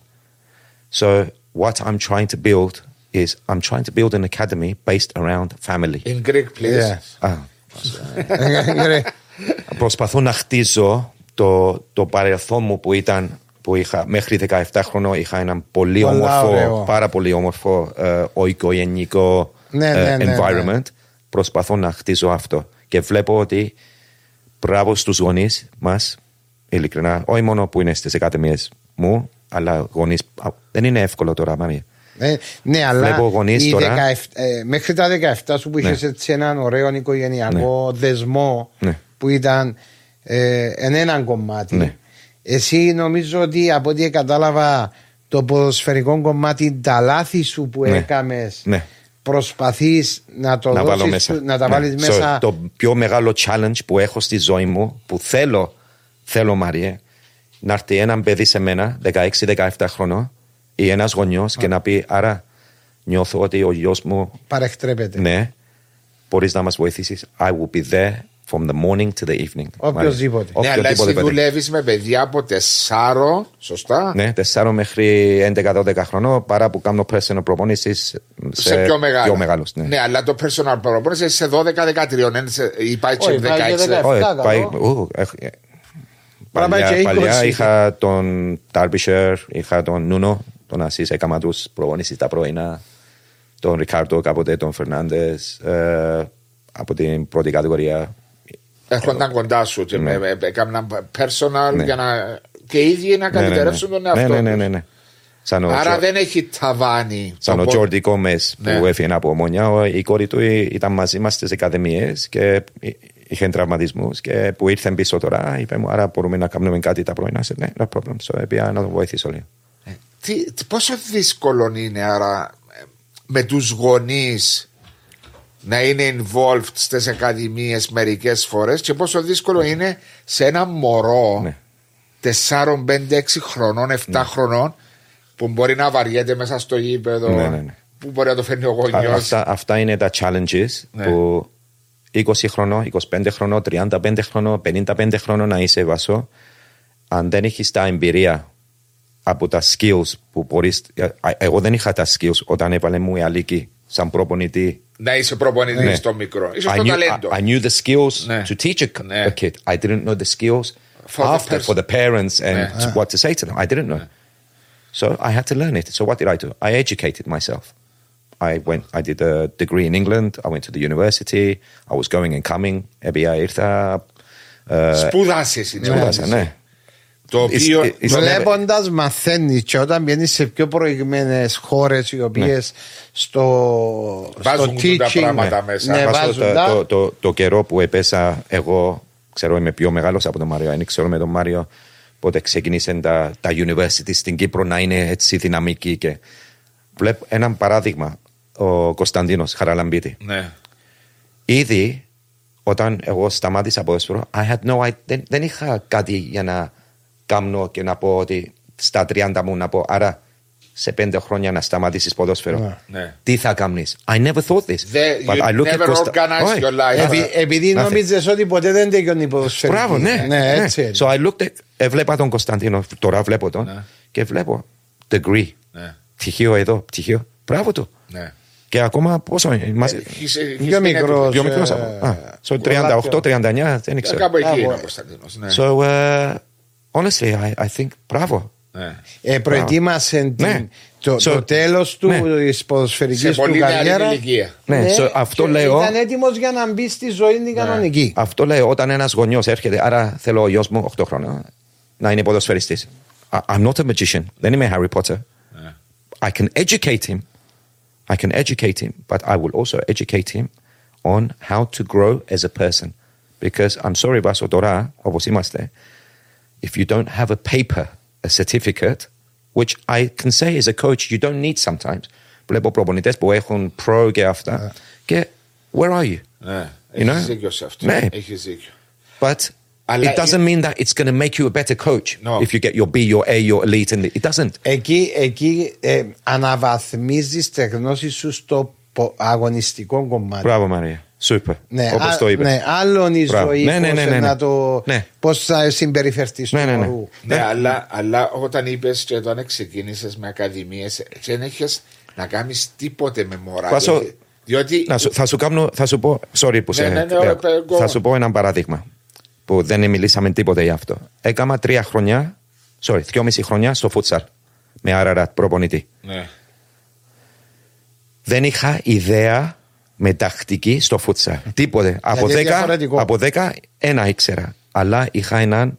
So, what I'm trying to build is I'm trying to build an academy based around family. In Greek, please. Yes. Ah. Προσπαθώ να χτίζω το, το παρελθόν μου που ήταν που είχα μέχρι 17 χρονών είχα ένα πολύ Πολλά όμορφο, ωραίο. πάρα πολύ όμορφο ε, οικογενειακό Ναι, ε, ναι, ναι, ναι. environment. Προσπαθώ να χτίζω αυτό. Και βλέπω ότι μπράβο στους γονείς μας, ειλικρινά, όχι μόνο που είναι στις ακαδημίες μου, αλλά γονείς, α, δεν είναι εύκολο τώρα, μάμια. Ε, ναι, αλλά Βλέπω γονείς οι τώρα. 17, ε, μέχρι τα 17 σου που Ναι. είχες έτσι έναν ωραίο οικογενειακό δεσμό Ναι. που ήταν ε, εν έναν κομμάτι. Ναι. Εσύ νομίζω ότι από ό,τι κατάλαβα το ποδοσφαιρικό κομμάτι, τα λάθη σου που Ναι. έκαμες Ναι. προσπαθείς να το να δώσεις, βάλω μέσα. να τα Ναι. βάλεις So, μέσα. το πιο μεγάλο challenge που έχω στη ζωή μου, που θέλω, θέλω Μαρία, να έρθει ένα παιδί σε μένα, 16-17 χρονών, ή ένας γονιός και να πει: Άρα, νιώθω ότι ο γιος μου, Παρεκτρέπεται. ναι, μπορείς να μας βοηθήσεις. I will be there from the morning to the evening. Οποιοςδήποτε. Ναι, αλλά εσύ παιδί. δουλεύεις με παιδιά από τεσσάρων, σωστά; Ναι, 4 μέχρι 11-12 χρονών παρά που κάνω personal προπόνηση σε, σε πιο μεγάλο. πιο μεγάλους, ναι. ναι, αλλά το personal προπόνηση σε 12-13. ναι, σε- Ή πάει και Όχι, πάει και 16. 17. Όχι, καλό. πάει, παλιά, και παλιά 20. είχα τον Derbyshire, είχα τον Νούνο, τον Ασίς, έκανα τους προπονήσεις τα πρωινά, τον Ρικάρτο κάποτε, τον Φερνάντες, ε, από την πρώτη κατηγορία. Έρχονταν κοντά σου και Ναι. με- με- έκαναν personal Ναι. για να. και οι ίδιοι να Ναι, ναι, ναι. καλυτερεύσουν τον εαυτό. Ναι, ναι, ναι, τους. ναι, ναι. Σαν ο, Άρα Τζο- δεν έχει ταβάνι. σαν το ο πόδι. Τζόρντι Κόμες Ναι. που έφυγε από ομόνια, ο- η κόρη του ήταν μαζί μας στις ακαδημίες και είχε τραυματισμούς και που ήρθε πίσω τώρα, είπε μου, άρα μπορούμε να κάνουμε κάτι τα πρωινά. Σε, ναι, no problem. So, έπια να τον βοηθήσω λίγο. Ε, τι, τι- πόσο δύσκολο είναι άρα ε, με τους γονείς να είναι involved στις ακαδημίες μερικές φορές και πόσο δύσκολο είναι σε ένα μωρό Ναι. 4, 5, 6 χρονών, 7 χρονών που μπορεί να βαριέται μέσα στο γήπεδο Ναι, ναι, ναι. που μπορεί να το φέρνει ο Α- γονιός Αυτά, αυτά είναι τα challenges Ναι. που είκοσι χρόνο, είκοσπέντε χρόνο, τριάντα πέντε χρόνο, πενήντα πέντε χρόνο να είσαι βασό, αν δεν είχες τα εμπειρία, από τα skills που μπορείς, ε, εγώ δεν είχα τα skills, οταν έπαλε μου η αλήκη σαν πρόβονη τι, να είσαι πρόβονη τι ναι. στο μικρό, είσαι το ταλέντο, I knew the skills ναι. to teach ναι. a kid, I didn't know the skills after for the parents and what to say to them, I didn't know, so I had to learn it, so what did I do? I educated myself. I went. I did a degree in England. I went to the university. I was going and coming. Ebia ήρθα. ε, σπούδασες είναι Σπούδασα, ναι. το οποίο It's- it's- Βλέποντας, μαθαίνεις και όταν βγαίνεις σε πιο προηγμένες χώρες οι οποίες στο, Βάζουν στο τα teaching πράγματα μέσα. Ναι, Βάζω βάζουν το, τα. το, το, το καιρό που έπεσα εγώ, ξέρω είμαι πιο μεγάλος από τον Μάριο, δεν ξέρω με τον Μάριο πότε ξεκίνησε τα, τα university στην Κύπρο να είναι έτσι δυναμική και βλέπω ένα παράδειγμα ο Κωνσταντίνος Χαραλαμπίτη ναι. ήδη όταν εγώ σταμάτησα ποδόσφαιρο I had no idea, δεν, δεν είχα κάτι για να κάνω και να πω ότι στα 30 μου να πω άρα σε πέντε χρόνια να σταματήσεις ποδόσφαιρο Ναι. τι θα κάνεις; I never thought this The- But you I look at never Costa- organized Όχι. your life. Επει- επειδή Nothing. νομίζεις ότι ποτέ δεν τελειώνει η ποδοσφαιρική. Μπράβο, ναι. ναι, έτσι. είναι. So I looked at, έβλεπα τον Κωνσταντίνο, τώρα βλέπω τον Ναι. και βλέπω degree, Ναι. πτυχίο εδώ, πτυχίο. Μπράβο του. Ναι. Και ακόμα πόσο είναι, μας- Έχεις- έχεις Πιο την μικρός. πιο μικρός ε, από. Α, so πολλά 38-39, δεν Ε, ξέρω. Κάπου εκεί Μπράβο. είναι ο Κωνσταντίνος. Ναι. So uh, honestly, I, I think μπράβο. Ναι. Ε, προετοίμασε την- Ναι. το, So- το τέλος του Ναι. της ποδοσφαιρικής Σε του πολύ νεαρή καριέρα. ηλικία. Ναι, so αυτό και λέω. Ήταν έτοιμος για να μπει στη ζωή την κανονική. Αυτό λέω όταν ένας γονιός έρχεται, άρα θέλω ο γιος μου 8 χρόνια να είναι ποδοσφαιριστής. I'm not a magician. Δεν είμαι Harry Potter. Ναι. I can educate him. I can educate him, but I will also educate him on how to grow as a person. Because I'm sorry, Basodora, if you don't have a paper, a certificate, which I can say as a coach, you don't need sometimes. Pro Get, where are you? you know? But Αλλά it doesn't mean that it's going to make you a better coach No. if you get your B, your A, your elite. And it doesn't. Εκεί, εκεί ε, αναβαθμίζεις τη γνώση σου στο πο- αγωνιστικό κομμάτι. Μπράβο, Μαρία. Super. Ναι, Όπως α- το είπες. ναι, άλλον η Μπράβο. ζωή, Ναι, ναι, πώς, ναι, ναι, ναι. να το, Ναι. πώς θα συμπεριφερθείς Ναι, του ναι, ναι. χορού. Ναι, Ναι. αλλά, αλλά όταν είπες και όταν ξεκίνησες με ακαδημίες, δεν έχει να κάνεις τίποτε με μωρά. Βάσο, διότι- Διότι. Να σου, θα, σου κάνω, θα σου πω, sorry που Ναι, σε ναι, ναι, λέω. ωραία, εγώ- θα σου πω ένα παράδειγμα που δεν μιλήσαμε τίποτε για αυτό. Έκανα τρία χρόνια, sorry, δυόμιση χρόνια στο φούτσαλ με Άραρατ προπονητή. Ναι. Δεν είχα ιδέα με τακτική στο φούτσαλ. Τίποτε. Από είναι 10, διαφορετικό. από 10 ένα ήξερα. Αλλά είχα έναν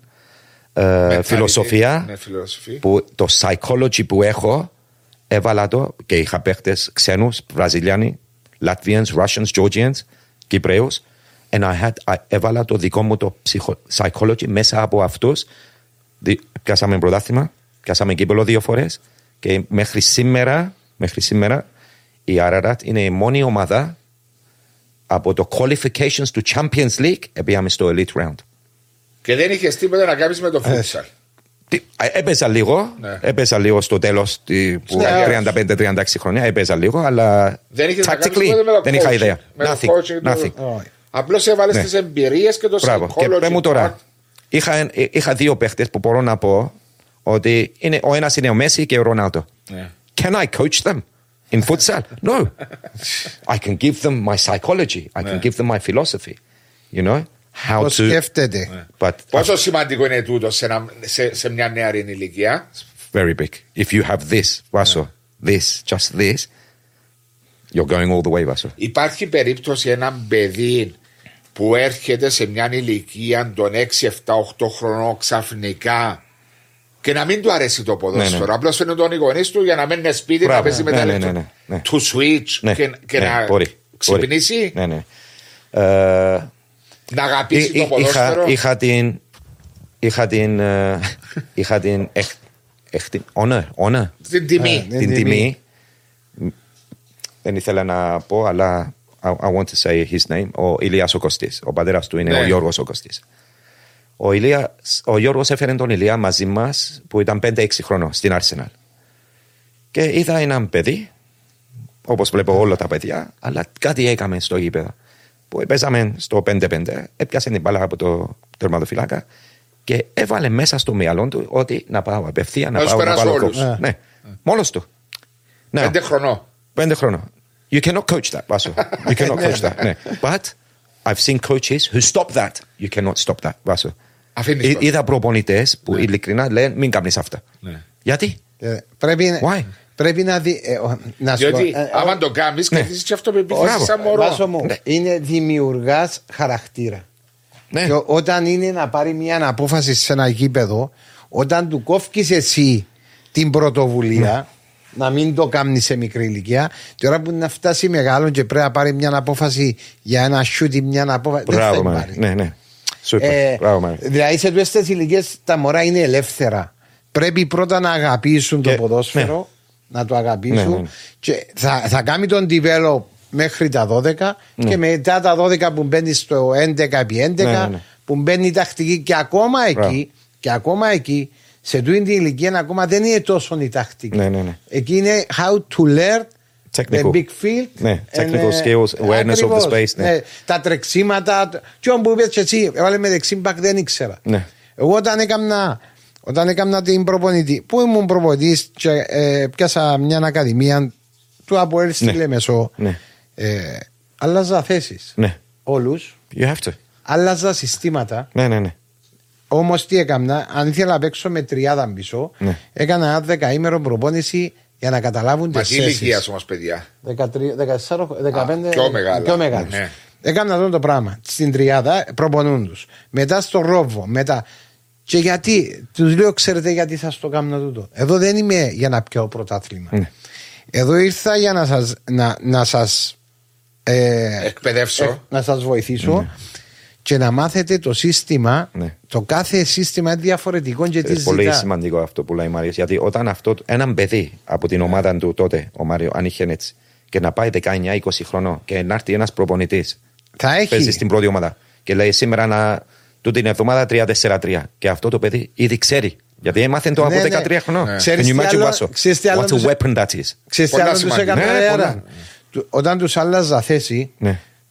ε, Mentality. φιλοσοφία Ναι, φιλοσοφία. που το psychology που έχω έβαλα το και είχα παίχτες ξένους, Βραζιλιάνοι, Latvians, Russians, Georgians, Κυπρέους and I had, I, έβαλα το δικό μου το ψυχο, psychology μέσα από αυτούς Δι- πιάσαμε πρωτάθλημα, πιάσαμε κύπελο δύο φορές και μέχρι σήμερα, μέχρι σήμερα η Ararat είναι η μόνη ομάδα από το qualifications του Champions League πήγαμε στο Elite Round. Και δεν είχες τίποτα να κάνεις με το φούτσαλ. Τι- ε, Έπαιζα λίγο, Ναι. έπαιζα λίγο στο τέλος που Ναι, 35-36 χρόνια, έπαιζα λίγο, αλλά Δεν είχες να κάνεις tactically τίποτα με το δεν είχα coaching. ιδέα. Με το Nothing, coaching του- nothing. Όχι. Απλώς έβαλες Ναι. τις εμπειρίες και το Μπράβο. Και psychology πέ μου part. τώρα, είχα, ε, είχα δύο παίχτες που μπορώ να πω ότι είναι, ο ένας είναι ο Μέση και ο Ρονάλντο. Ναι. Can I coach them in futsal? No. I can give them my psychology. I can give them my philosophy. You know; How Το to. σκέφτεται. But Πόσο σημαντικό είναι τούτος σε, ένα- σε, σε μια νεαρή ηλικία; very big. If you have this, Vaso, this, just this, you're going all the way, Vaso. Υπάρχει περίπτωση ένα παιδί που έρχεται σε μια ηλικία των 6, 7, 8 χρονών ξαφνικά και να μην του αρέσει το ποδόσφαιρο. Ναι, ναι. Απλώ φαίνεται τον γονείς του για να μένει ένα σπίτι Μπράβο. να παίζει με Ναι, τα ναι, λεπτά ναι, ναι, ναι. του switch Ναι, και, και ναι, να μπορεί, ξυπνήσει, μπορεί. Ναι, ναι. Ε, να αγαπήσει Εί- το εί- ποδόσφαιρο. είχα, είχα την. Είχα την. ε, είχα την. Εκ, εκ, την honor, honor, Την τιμή. Ναι, την την τιμή. Δεν ήθελα να πω, αλλά I, I want to say his name. Ο Ηλίας ο Κωστής. Ο πατέρας του είναι Ναι. ο Γιώργος ο Κωστής. Ο, Ηλίας, ο Γιώργος έφερε τον Ηλία μαζί μας που ήταν 5-6 χρονών στην Arsenal. Και είδα έναν παιδί, όπως βλέπω όλα τα παιδιά, αλλά κάτι έκαμε στο γήπεδο. Που παίζαμε στο 5-5, έπιασε την μπάλα από το τερματοφυλάκα και έβαλε μέσα στο μυαλό του ότι να πάω απευθεία, να Να τους πάω να περάσω βάλω όλους. κόψ. Ναι, μόνος του. Ναι. Πέντε χρονών. Πέντε χρόνο. You cannot coach that, Vaso. You cannot coach that. Ναι. But I've seen coaches who stop that. You cannot stop that, Vaso. Αφήνεις Εί- πρώτα. Είδα προπονητέ που ειλικρινά λένε μην κάνεις αυτά. Ναι. Γιατί; Ε, Πρέπει, Why? πρέπει να δει. ε, ο- να σου πω, Διότι ε, άμα το κάνεις, Ναι. κερδίζει και αυτοπεποίθηση Μπράβο. σαν μωρό. Βάσο μου, Ναι. είναι δημιουργάς χαρακτήρα. Ναι. Και ό- όταν είναι να πάρει μια απόφαση σε ένα γήπεδο, όταν του κόφκεις εσύ την πρωτοβουλία, Ναι. Να μην το κάνει σε μικρή ηλικία, τώρα που να φτάσει μεγάλο και πρέπει να πάρει μια απόφαση για ένα σιούτι, μια απόφαση. δεν θα Μπράβο, την Μάρι. πάρει. Ναι, ναι. Σούπερ. Ε, Μπράβο, Μάρι. δηλαδή σε τούτες ηλικίες τα μωρά είναι ελεύθερα. Πρέπει πρώτα να αγαπήσουν Και- το ποδόσφαιρο, να το αγαπήσουν Ναι, ναι, ναι. και θα, θα κάνει τον develop μέχρι τα 12 και μετά τα 12 που μπαίνει στο 11 επί 11 Ναι, ναι, ναι. που μπαίνει η τακτική και ακόμα εκεί, Μπράβο. και ακόμα εκεί σε τούτη την ηλικία ακόμα δεν είναι τόσο η τακτική. Ναι, ναι, ναι. Εκεί είναι how to learn Technical. the big field. Ναι, and, technical ε, skills, awareness of the ακριβώς, space, ναι. τα τρεξίματα. Και όπου είπες και εσύ, έβαλε με δεξί μπακ δεν ήξερα. Ναι. Εγώ όταν έκανα, όταν έκανα την προπονητή, που ήμουν προπονητής και ε, πιάσα μια ακαδημία του Αποέλ στη Ναι. Λεμεσό, Ναι. ε, άλλαζα θέσεις. Ναι. Όλους. You have to. Άλλαζα συστήματα. Ναι, ναι, ναι. Όμως τι έκανα, αν ήθελα να παίξω με τριάδα πίσω, Ναι. έκανα ένα δεκαήμερο προπόνηση για να καταλάβουν Μα τι τι ηλικίας όμως, παιδιά; 13, 14, 15. πιο μεγάλα. Πιο μεγάλους. Ναι. Έκανα αυτό το πράγμα. Στην τριάδα προπονούν του. Μετά στο ρόβο. Μετά. Και γιατί, τους λέω, ξέρετε γιατί θα στο κάνω τούτο. Εδώ δεν είμαι για να πιάω πρωτάθλημα. Ναι. Εδώ ήρθα για να σας, να, να σας, ε, Εκπαιδεύσω. ε, να σας βοηθήσω και να μάθετε το σύστημα. Ναι. Το κάθε σύστημα είναι διαφορετικό και τι Είναι πολύ ζητά. σημαντικό αυτό που λέει η Μαρία. Γιατί όταν αυτό, έναν παιδί από την ομάδα του τότε, ο Μάριο, αν είχε έτσι, και να πάει 19-20 χρονών και να έρθει ένας προπονητής, Θα έχει. παίζεις στην πρώτη ομάδα και λέει σήμερα να, τούτη την εβδομάδα 3-4-3. Και αυτό το παιδί ήδη ξέρει. Γιατί έμαθε το από Ναι, ναι. 13 χρονών. Ναι. Can Ξέρεις you τι imagine άλλο- Vaso? ξέρεις τι άλλο What a τους- weapon that is; Ξέρεις τι Πολλά άλλο τους σημαντικό. έκανα Ναι, ρε, πολλά. άρα. Του- Όταν τους άλλαζα θέση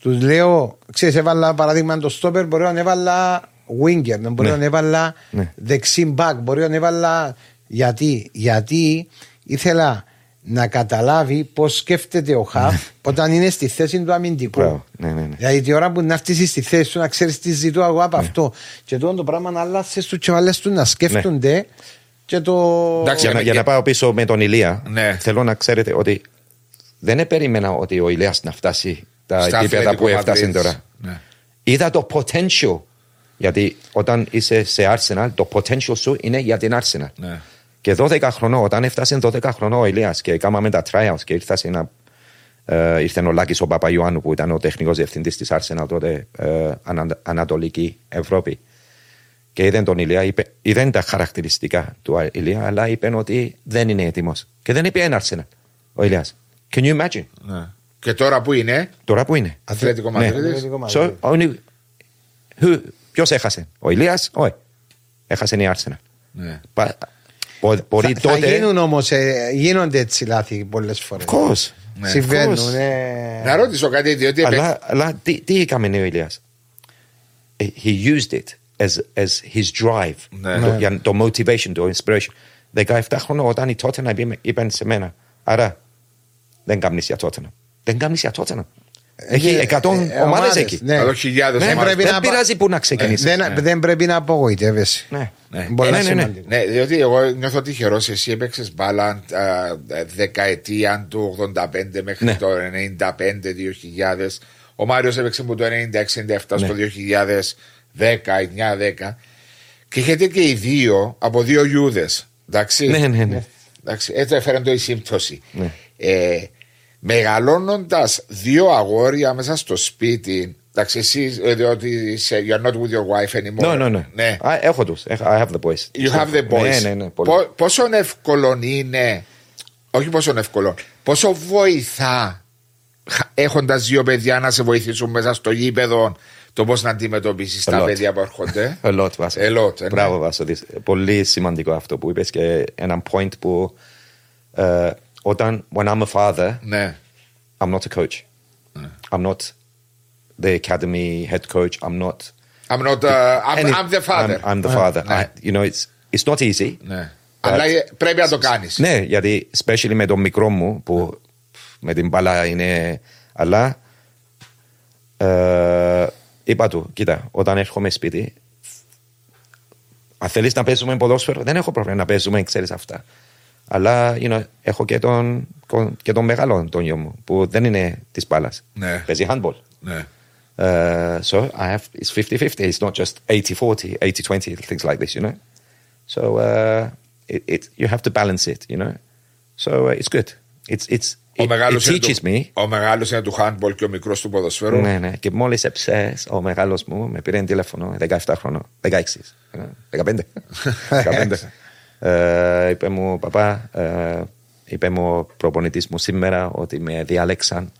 Ναι. Τους λέω, ξέρεις έβαλα παράδειγμα το στόπερ μπορεί να έβαλα winger, μπορεί Ναι. να έβαλα Ναι. δεξί back, μπορεί να έβαλα γιατί, γιατί ήθελα να καταλάβει πώς σκέφτεται ο Χαφ όταν είναι στη θέση του αμυντικού. Ναι. Μπράβο. Ναι, ναι, ναι. Δηλαδή τη ώρα που να έρθεις στη θέση σου να ξέρεις τι ζητώ εγώ Ναι. από αυτό. Και τότε το πράγμα να αλλάσεις τους και βάλες τους να σκέφτονται και το... Εντάξει, Για να, και- για να πάω πίσω με τον Ηλία, Ναι. θέλω να ξέρετε ότι δεν περίμενα ότι ο Ηλίας να φτάσει τα Στα επίπεδα Αθλητικό που έφτασε Μαδρίτης. τώρα. Ναι. Είδα το potential. Γιατί όταν είσαι σε Arsenal, το potential σου είναι για την Arsenal. Ναι. Και 12 χρονών, όταν έφτασε 12 χρονών ο Ηλίας και κάναμε τα tryouts και ήρθα σε ένα. Ε, ήρθε ο Λάκης ο Παπαϊωάννου που ήταν ο τεχνικός διευθυντής της Arsenal τότε ε, ανα, Ανατολική Ευρώπη. Και είδε τον Ηλία, είπε, είδε τα χαρακτηριστικά του Ηλία, αλλά είπε ότι δεν είναι έτοιμος. Και δεν είπε ένα Arsenal ο Ηλίας. Can you imagine? Ναι. Και τώρα που είναι, Τώρα που είναι. Αθλητικό Ναι. Μαδρίτης. Αθλητικό So, Μαδρίτης. only... Who... Ποιος έχασε, ο Ηλίας, όχι. Έχασε η Arsenal. Ναι. But Μπο- Μπορεί Θα, θα τότε. γίνουν όμως, γίνονται έτσι λάθη πολλές φορές. Of course. Συμβαίνουν. of course. ε. Να ρωτήσω κάτι, διότι επε- Αλλά, αλλά τι, τι έκαμε ο Ηλίας; Ε, He used it as, as his drive. Ναι. Το, για το motivation, το inspiration. 17 χρόνια όταν η Tottenham είπε- είπαν σε μένα. Άρα δεν κάνεις για Tottenham. Δεν κάνεις για Tottenham. Έχει Ε, 100 ε, ομάδες ομάδες, εκεί. ναι. Εδώ χιλιάδες Ναι, ομάδες. πρέπει δεν να πα- πειράζει που να ξεκινήσεις. Δεν, δεν πρέπει να απογοητεύεσαι. Ναι. Ναι. Πολλά Ε, ναι, ναι, ναι. σημαντικό. Ναι, διότι εγώ νιώθω τυχερός. Εσύ έπαιξες μπάλα α, δεκαετία του 85 μέχρι Ναι. το 95-2000. Ο Μάριος έπαιξε από το 96-97 στο 2010-9-10. Και έχετε και οι δύο από δύο Ιούδε. Εντάξει. Ναι, ναι, ναι. Εντάξει, έτσι έφερε το η σύμπτωση. Ναι. Ε, Μεγαλώνοντας δύο αγόρια μέσα στο σπίτι. Εντάξει, εσύ ε, διότι είσαι, you're not with your wife anymore. No, no, no. Ναι. Α, Έχω τους. Έχω- I have the boys. You have the boys. Ναι, ναι, ναι. πολύ. Πο- πόσο εύκολο είναι, όχι πόσο εύκολο, πόσο βοηθά έχοντας δύο παιδιά να σε βοηθήσουν μέσα στο γήπεδο το πώς να αντιμετωπίσεις A τα lot. παιδιά που έρχονται. A lot, Βάσο. A lot, ε, ναι. Μπράβο, Βάσο. Δεις, Πολύ σημαντικό αυτό που είπες και ένα point που ε, όταν, when I'm a father, Ναι. I'm not a coach. I'm not the academy head coach. I'm not. I'm not, uh, I'm, any- I'm the father. I'm, I'm the father. ναι. I, you know, it's, it's not easy. Ναι. Αλλά ε, πρέπει να το κάνεις. Ναι, γιατί especially με τον μικρό μου που με την μπάλα είναι. Αλλά ε, είπα του, κοίτα, όταν έρχομαι σπίτι, αν θέλεις να παίζουμε ποδόσφαιρο, δεν έχω πρόβλημα να παίζουμε, ξέρεις αυτά. Αλλά you know, έχω και τον, και τον μεγάλο τον γιο μου που δεν είναι της μπάλας. Ναι. Παίζει handball. Ναι. Uh, so I have it's 50-50. It's not just 80-40, 80-20, things like this, you know; So uh, it, it you have to balance it, you know; So uh, it's good. It's it's Ο it, it μεγάλος είναι teaches του- me. Ο μεγάλος είναι του handball και ο μικρός του ποδοσφαίρου. Ναι, ναι. Και μόλις έψες ο μεγάλος μου, με πήρε τηλέφωνο 17 χρονών, 16, ε, 15. 15. Ε, είπε μου, παπά, ε, είπε μου ο προπονητής μου σήμερα ότι με διάλεξαν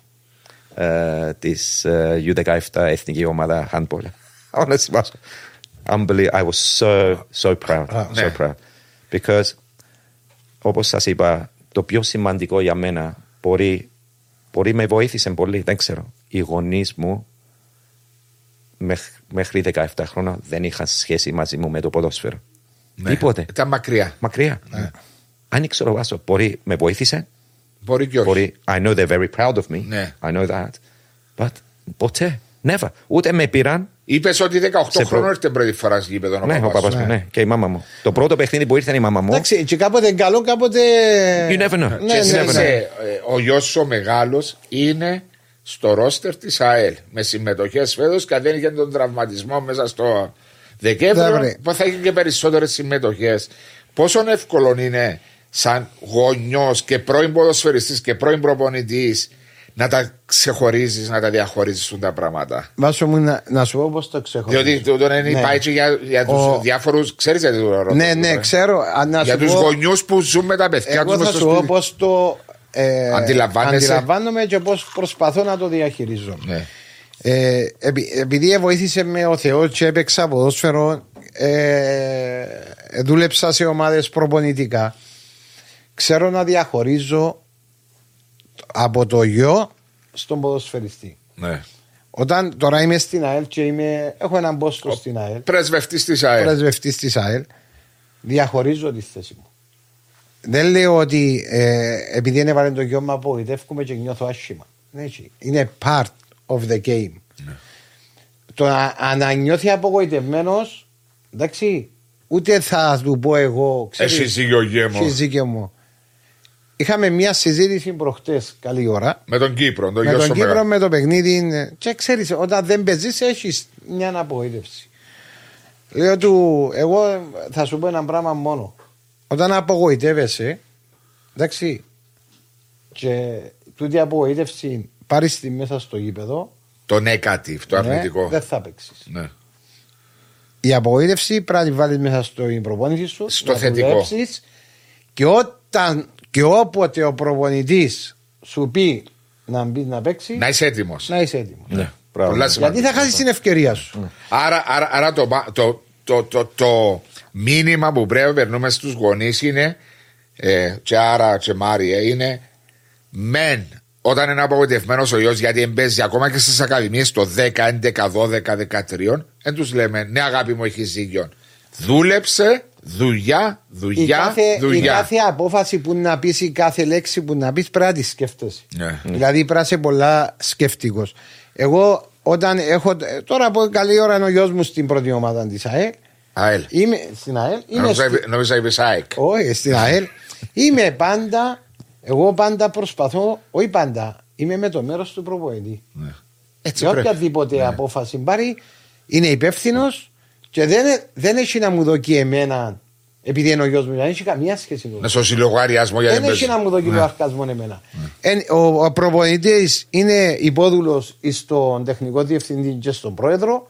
ε, της ε, U17 εθνική ομάδα handball. Honestly, Βάσο. Unbelievable. I was so, so proud. so ναι. proud. Because, όπως σας είπα, το πιο σημαντικό για μένα μπορεί, μπορεί με βοήθησε πολύ, δεν ξέρω. Οι γονείς μου μεχ- μέχρι 17 χρόνια δεν είχαν σχέση μαζί μου με το ποδόσφαιρο. Ναι. Τίποτε. Ήταν μακριά. Μακριά. Αν ήξερα Βάσο, μπορεί με βοήθησε. Μπορεί και όχι. Μπορεί, I know they're very proud of me. Ναι. I know that. But ποτέ, never. Ούτε με πήραν. Είπες ότι 18 Σε προ- χρόνων ήρθε πρώτη φορά στο γήπεδο. ο ναι, ο παπάς παπάς σου. μου, ναι. Και η μάμα μου. Το πρώτο παιχνίδι που ήρθε η μάμα μου. Εντάξει, και κάποτε καλό, κάποτε. You never know. Ναι, Και ναι, εσύ ναι. είσαι, ε, ο γιος σου ο μεγάλος είναι στο ρόστερ της ΑΕΛ με συμμετοχές φέτος και αν δεν είχε τον τραυματισμό μέσα στο Δεκέμβριο, Δεκέμβρη. που θα είχε και περισσότερες συμμετοχές. Πόσο εύκολο είναι σαν γονιός και πρώην ποδοσφαιριστής και πρώην προπονητής να τα ξεχωρίζεις, να τα διαχωρίζεις τα πράγματα; Βάσο μου να, να σου πω πώς το ξεχωρίζω. Διότι τούτο είναι Ναι. πάει και για, για τους Ο- διάφορους. Ξέρεις γιατί το ρωτώ. Ναι, τούτο, ναι, ε; ξέρω. Α, Να Για σου τους πω- γονιούς που ζουν με τα παιδιά Εγώ τους θα στο σου πω σπίτι. πώς το ε, Αντιλαμβάνεσαι; αντιλαμβάνομαι και πώς προσπαθώ να το διαχειρίζω. Ναι. Ε, επει- επειδή βοήθησε με ο Θεός και έπαιξα ποδόσφαιρο, ε, δούλεψα σε ομάδες προπονητικά. Ξέρω να διαχωρίζω από το γιο στον ποδοσφαιριστή. ναι. Όταν τώρα είμαι στην ΑΕΛ και είμαι, έχω έναν πόστο στην ΑΕΛ, Πρεσβευτής της ΑΕΛ. πρεσβευτής της ΑΕΛ, διαχωρίζω τη θέση μου. Δεν λέω ότι ε, επειδή είναι βάλει το γιο μου απογοητεύκουμε και νιώθω άσχημα. Ναι, έτσι. Είναι part of the game. Το να, αν να νιώθει απογοητευμένος, εντάξει, ούτε θα του πω εγώ. ξέρεις, Εσύ ζυγιογέ μου. έχεις δίκιο μου. Είχαμε μια συζήτηση προχτές, καλή ώρα, Με τον Κύπρο. Τον με γιο τον σου Κύπρο μεγάλο. με το παιχνίδι. ε, Και ξέρεις, όταν δεν παίζεις, έχεις μια απογοήτευση. Λέω του, εγώ θα σου πω ένα πράγμα μόνο. Όταν απογοητεύεσαι, εντάξει, και τούτη η απογοήτευση πάρεις τη μέσα στο γήπεδο, Το negative, το ναι, αρνητικό. δεν θα παίξεις. Ναι. Η απογοήτευση πρέπει να τη βάλεις μέσα στο προπόνηση σου. Στο να θετικό. δουλέψεις, και όταν και όποτε ο προπονητής σου πει να μπει να παίξει, Να είσαι έτοιμος. να είσαι έτοιμος. Ναι, μπράβο. Πολλά Γιατί σημαντικό. θα χάσεις την ευκαιρία σου. Άρα, άρα, άρα το, το, το, το, το μήνυμα που πρέπει να περνούμε στους γονείς είναι, ε, και άρα και Μάρια, είναι μεν όταν είναι απογοητευμένος ο γιος γιατί εμπέζει ακόμα και στις ακαδημίες το 10, 11, 12, 13, δεν τους λέμε ναι, αγάπη μου, έχεις δίκιο. Δούλεψε, δουλειά, Η δουλειά, κάθε, η δουλειά. κάθε απόφαση που να πεις ή κάθε λέξη που να πεις πρέπει να τη σκέφτεσαι. Ναι. Δηλαδή πρέπει να είσαι πολλά σκεφτικό. Εγώ όταν έχω. Τώρα που καλή ώρα είναι ο γιος μου στην πρώτη ομάδα της ΑΕΛ. ΑΕΛ. Είμαι στην ΑΕΛ. Είμαι Νόμιζα στη- είπε- Νόμιζα είπες ΑΕΚ. Όχι, στην ΑΕΛ. Είμαι πάντα. Εγώ πάντα προσπαθώ. Όχι πάντα. Είμαι με το μέρος του προπονητή. Έτσι Σε πρέπει. οποιαδήποτε απόφαση πάρει, είναι υπεύθυνος και δεν, δεν έχει να μου δοκεί εμένα επειδή είναι ο γιος μου. Δεν έχει καμία σχέση με Να στο συλλογαριασμό για Δεν την έχει να μου δοκεί Ναι. το αρχασμό εμένα. Εν- ο ο προπονητής είναι υπόδουλος στον τεχνικό διευθυντή και στον πρόεδρο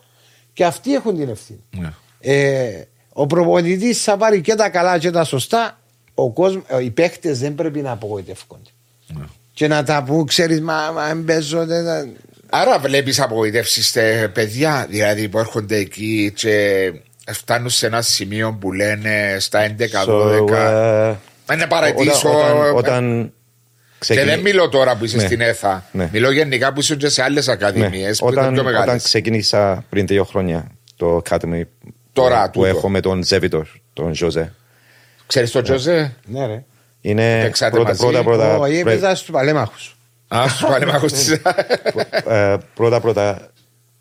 και αυτοί έχουν την ευθύνη. Ναι. Ε, ο προπονητής θα πάρει και τα καλά και τα σωστά. Ο κόσμος, ε, οι παίχτε δεν πρέπει να απογοητεύονται. Ναι. Και να τα πούν, ξέρεις, μα, μα δεν παίζω. δεν- δεν- Άρα βλέπεις απογοητεύσεις παιδιά δηλαδή που έρχονται εκεί και φτάνουν σε ένα σημείο που λένε στα 11, 12. So, uh, Είναι παρατήσω. όταν, όταν, όταν Και ξεκινή- δεν μιλώ τώρα που είσαι Ναι. στην ΕΘΑ. Ναι. Μιλώ γενικά που είσαι και σε άλλες Ναι, ακαδημίες που είναι όταν, πιο όταν μεγάλε. ξεκίνησα πριν δύο χρόνια το Academy Τώρα, που τούτο. έχω με τον Ζέβιτορ, τον Ζωζέ. Ξέρεις τον Τζοζέ. Ναι, ρε. Είναι Παίξατε πρώτα, μαζί; πρώτα, πρώτα, Όχι, έπαιζα στου παλέμαχους. Α, στου παλέμαχους τη. ε, πρώτα, πρώτα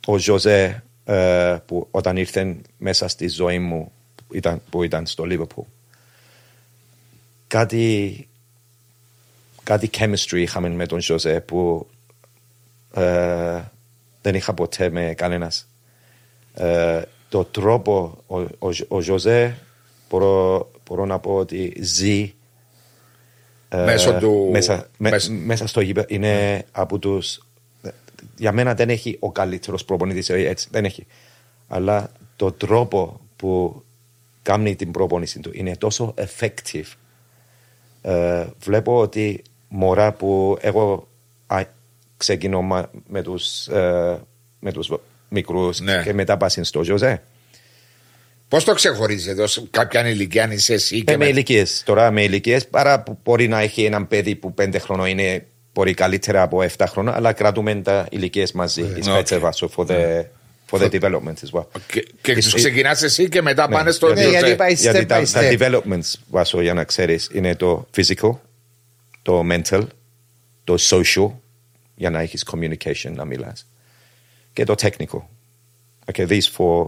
ο Ζωζέ ε, που όταν ήρθε μέσα στη ζωή μου που ήταν, που ήταν στο Liverpool κάτι κάτι chemistry είχαμε με τον Ζωζέ που ε, δεν είχα ποτέ με κανένας ε, το τρόπο ο, ο, ο Ζωζέ μπορώ, μπορώ να πω ότι ζει ε, Μέσω του- μέσα, με- μέσω- μέσα στο γήπεδο. Είναι από τους για μένα δεν έχει ο καλύτερος προπονητής ε, έτσι δεν έχει. Αλλά το τρόπο που κάνει την προπονήση του είναι τόσο effective. Ε, βλέπω ότι μωρά που εγώ α, ξεκινώ μα- με τους, ε, με τους μικρούς Ναι. και μετά πάσουν στο Ζωζέ Πώς το ξεχωρίζετε, ω κάποια ηλικία αν είσαι εσύ και Ε, με με- ηλικίες. Τώρα με ηλικίες παρά που μπορεί να έχει έναν παιδί που πέντε χρονών είναι μπορεί καλύτερα από 7 χρόνια, αλλά κρατούμε τα ηλικίες μαζί. It's Okay. better also for the, for the development as well. Και, και It's- τους it- ξεκινάς εσύ και μετά πάνε στο Ναι, γιατί Τζοζέ. πάει Γιατί step τα, by τα step. developments, Βάσο, για να ξέρεις, είναι το physical, το mental, το social, για να έχεις communication, να μιλάς, και το technical. Okay, these four,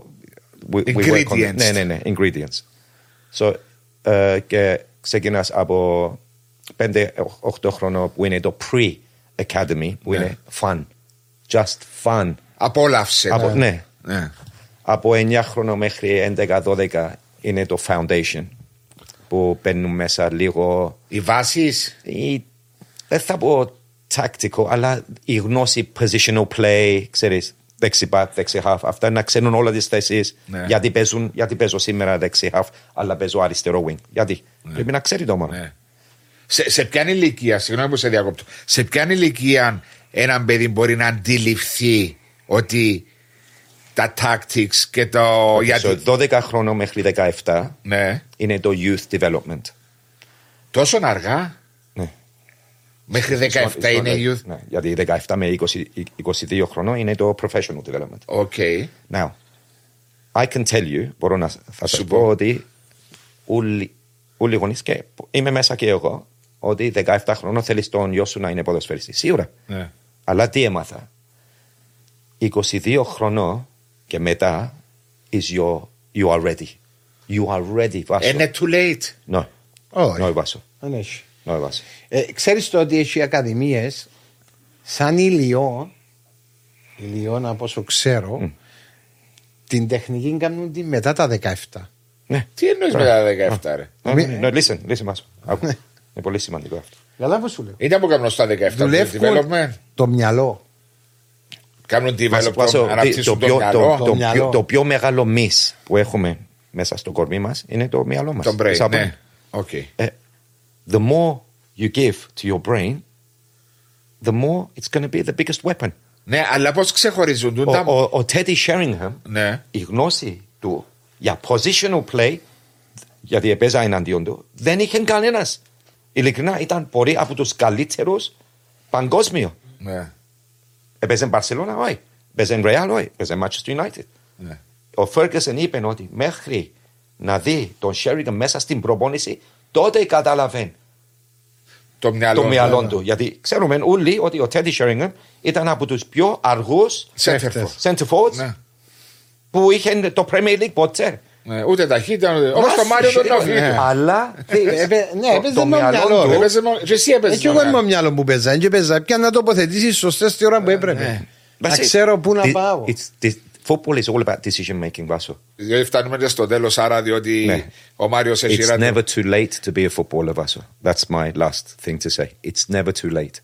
we, we work on Ingredients. Ναι, ναι, ναι, ingredients. So, ε, και ξεκινάς από 5-8 χρόνια που είναι το pre-academy, που Ναι. είναι fun, just fun. Απόλαυσε. Από, ναι, Ναι. από 9 χρόνια μέχρι 11-12 είναι το foundation που μπαίνουν μέσα λίγο Οι βάσεις; η, δεν θα πω tactical αλλά η γνώση positional play ξέρεις δεξι back, δεξι half αυτά να ξέρουν όλα τις θέσεις Ναι. γιατί, παίζουν, γιατί παίζω σήμερα δεξι half αλλά παίζω αριστερό wing γιατί; Πρέπει να ξέρει το μόνο Ναι. Σε, σε ποια ηλικία, συγγνώμη που σε διακόπτω, σε ποια ηλικία ένα παιδί μπορεί να αντιληφθεί ότι τα tactics και το. γιατί, So, 12 χρόνια μέχρι 17 ναι, είναι το youth development τόσο αργά; Ναι. Μέχρι 17 It's not- είναι it's not youth. like- Ναι, γιατί 17 με 20, 22 χρονών είναι το professional development. OK. Now, I can tell you, μπορώ να θα Σου σου πω. πω ότι όλοι, όλοι οι γονείς και είμαι μέσα και εγώ ότι 17 χρονών θέλεις τον γιο σου να είναι ποδοσφαιριστής. Σίγουρα. Ναι. Αλλά τι έμαθα; 22 χρονών και μετά is your, you are ready. You are ready, Βάσο. Είναι too late. No, Όχι. no, Βάσο. Δεν έχει. No, Βάσο. Ε, ξέρεις το ότι έχει ακαδημίες σαν η Λιόν, η Λιόν από όσο ξέρω, την τεχνική κάνουν τη μετά τα 17. Ναι. Τι εννοείς μετά τα 17, ρε; No, Μη- no, listen, listen, Βάσο. Άκου. Είναι πολύ σημαντικό αυτό. Καλά που σου λέω. Είναι που κάνουν στα 17 Δουλεύουν development. το μυαλό. Κάνουν Βάσο, development, Βάσο, τι- αναπτύσσουν το, το πιο, μυαλό. το, το, μυαλό. πιο, το πιο μεγάλο μυς που έχουμε μέσα στο κορμί μας είναι το μυαλό μας. Το brain, Σαν ναι. Οκ. Ε, the more you give to your brain, the more it's going to be the biggest weapon. Ναι, αλλά πώς ξεχωρίζουν Ο, τούτα. ο, ο Teddy Sheringham, Ναι. η γνώση του για positional play γιατί έπαιζα εναντίον του, δεν είχε κανένας. Ειλικρινά ήταν πολύ από τους καλύτερους παγκόσμιο. Ναι. Έπαιζε Μπαρσελόνα, όχι. Έπαιζε Ρεάλ, όχι. Έπαιζε Manchester United. ναι. Ο Φέργκεσεν είπε ότι μέχρι να δει τον Sheringham μέσα στην προπόνηση, τότε κατάλαβε Το μυαλό. το του. μυαλό του. Γιατί ξέρουμε όλοι ότι ο Τέντι Sheringham ήταν από τους πιο αργούς Σέντερφορ. center forwards Ναι. που είχε το Premier League ποτέ. Ναι, ούτε ταχύτητα, ούτε. Όπως το Μάριο τον Νόφι. Ναι. Αλλά Έπαι- ναι, το- έπαιζε το με μυαλό μυαλό, του- ρε. Έπαιζε μόνο- Και εσύ έπαιζες. Έτσι εγώ είμαι ο μυαλό που παίζα. Και παίζα. Πια να τοποθετήσεις σωστές τη ώρα που έπρεπε. Να That's it. ξέρω πού να It- πάω. It's- this- Football is all about decision making, Russell. Διότι φτάνουμε και στο τέλος, άρα διότι Ναι. ο Μάριος έχει It's ράντι. never too late to be a footballer, Russell. That's my last thing to say. It's never too late.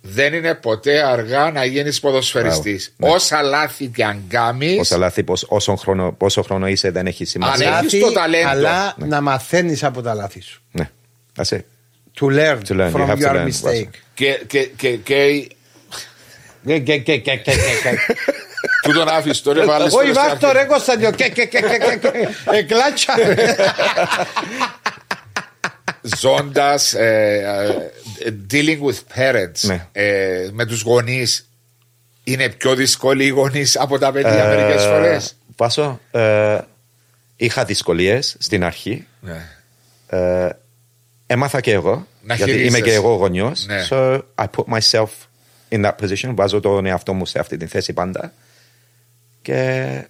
Δεν είναι ποτέ αργά να γίνεις ποδοσφαιριστής. Μπράβο. Ναι. Όσα λάθη και αν κάνει. Όσα λάθη, πόσο, όσο, χρόνο, πόσο χρόνο είσαι, δεν έχει σημασία. Αλλά- έχεις το ταλέντο. αλλά να μαθαίνεις από τα λάθη σου. Ναι, that's it. To learn, To learn. You from have to your learn, mistake. Και, και, και, και Και- και- και- και- και- και- του τον άφησε τώρα βάλει Όχι, βάζ' το ρε Κωνσταντιο. Και- και- και- και- και- και- Ε, κλάτσα, ρε. Ζώντας ε, dealing with parents Ναι. ε, με τους γονείς. Είναι πιο δύσκολοι οι γονείς από τα παιδιά Ε, μερικές φορές; Βάσο, ε, είχα δυσκολίες στην αρχή. Ναι. Ε, έμαθα και εγώ. Να γιατί είμαι χειρίζεσαι. και εγώ γονιός. Ναι. So I put myself in that position. Βάζω τον εαυτό μου σε αυτή τη θέση πάντα. Και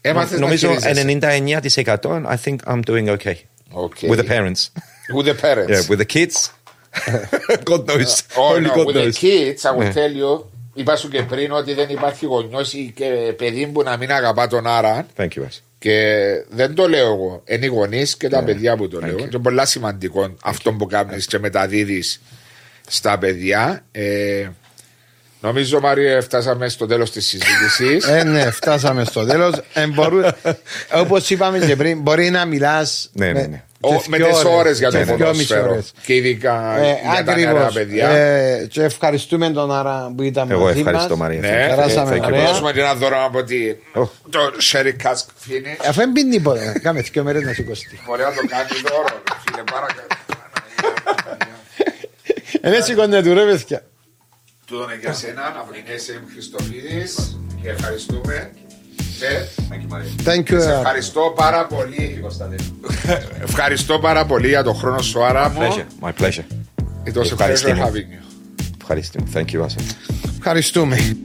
Έμαθες να νομίζω χειρίζεσαι. 99% I think I'm doing okay. Okay. With the parents. With the parents. yeah, with the kids. God knows. Oh, Only no, God with the knows. kids, I will Ναι. tell you, είπα σου και πριν ότι δεν υπάρχει γονιός ή και παιδί που να μην αγαπά τον άρα. Thank you, Wes. Και δεν το λέω εγώ. Είναι οι γονείς και τα Ναι. παιδιά που το Thank λέω. you. Είναι πολύ σημαντικό αυτό που κάνεις και μεταδίδεις στα παιδιά. Ε, νομίζω, Μάριο, φτάσαμε στο τέλος της συζήτησης. Ε, ναι, φτάσαμε στο τέλος. Όπως είπαμε και πριν, μπορεί να μιλάς. Ναι, ναι, ναι. με τις ώρες για το Ναι, ναι. ποδόσφαιρο. Και ειδικά για τα νεαρά Ακριβώς. παιδιά. Ε, και ευχαριστούμε τον Άρα που ήταν Εγώ μαζί ευχαριστώ, μας. Μαρία. Ναι, Περάσαμε Thank you. ωραία. Δώσουμε και ένα δώρο από τη... Oh. το Sherry Cask Finish. Αφού δεν πίνει τίποτα. Κάμε δύο μέρες να σηκωστεί. Μπορεί να το κάνει δώρο, ρε φίλε, παρακαλώ. Είναι σηκώνε του ρε παιδιά. Του είναι για σένα, από την SM Χριστοφίδης και ευχαριστούμε. Και Thank you. σε Άρα. ευχαριστώ πάρα πολύ. ευχαριστώ πάρα πολύ για τον χρόνο σου, άρα μου. Pleasure. My pleasure. It was a Ευχαριστώ. pleasure having you. Ευχαριστώ. Thank you, Russell. Ευχαριστούμε.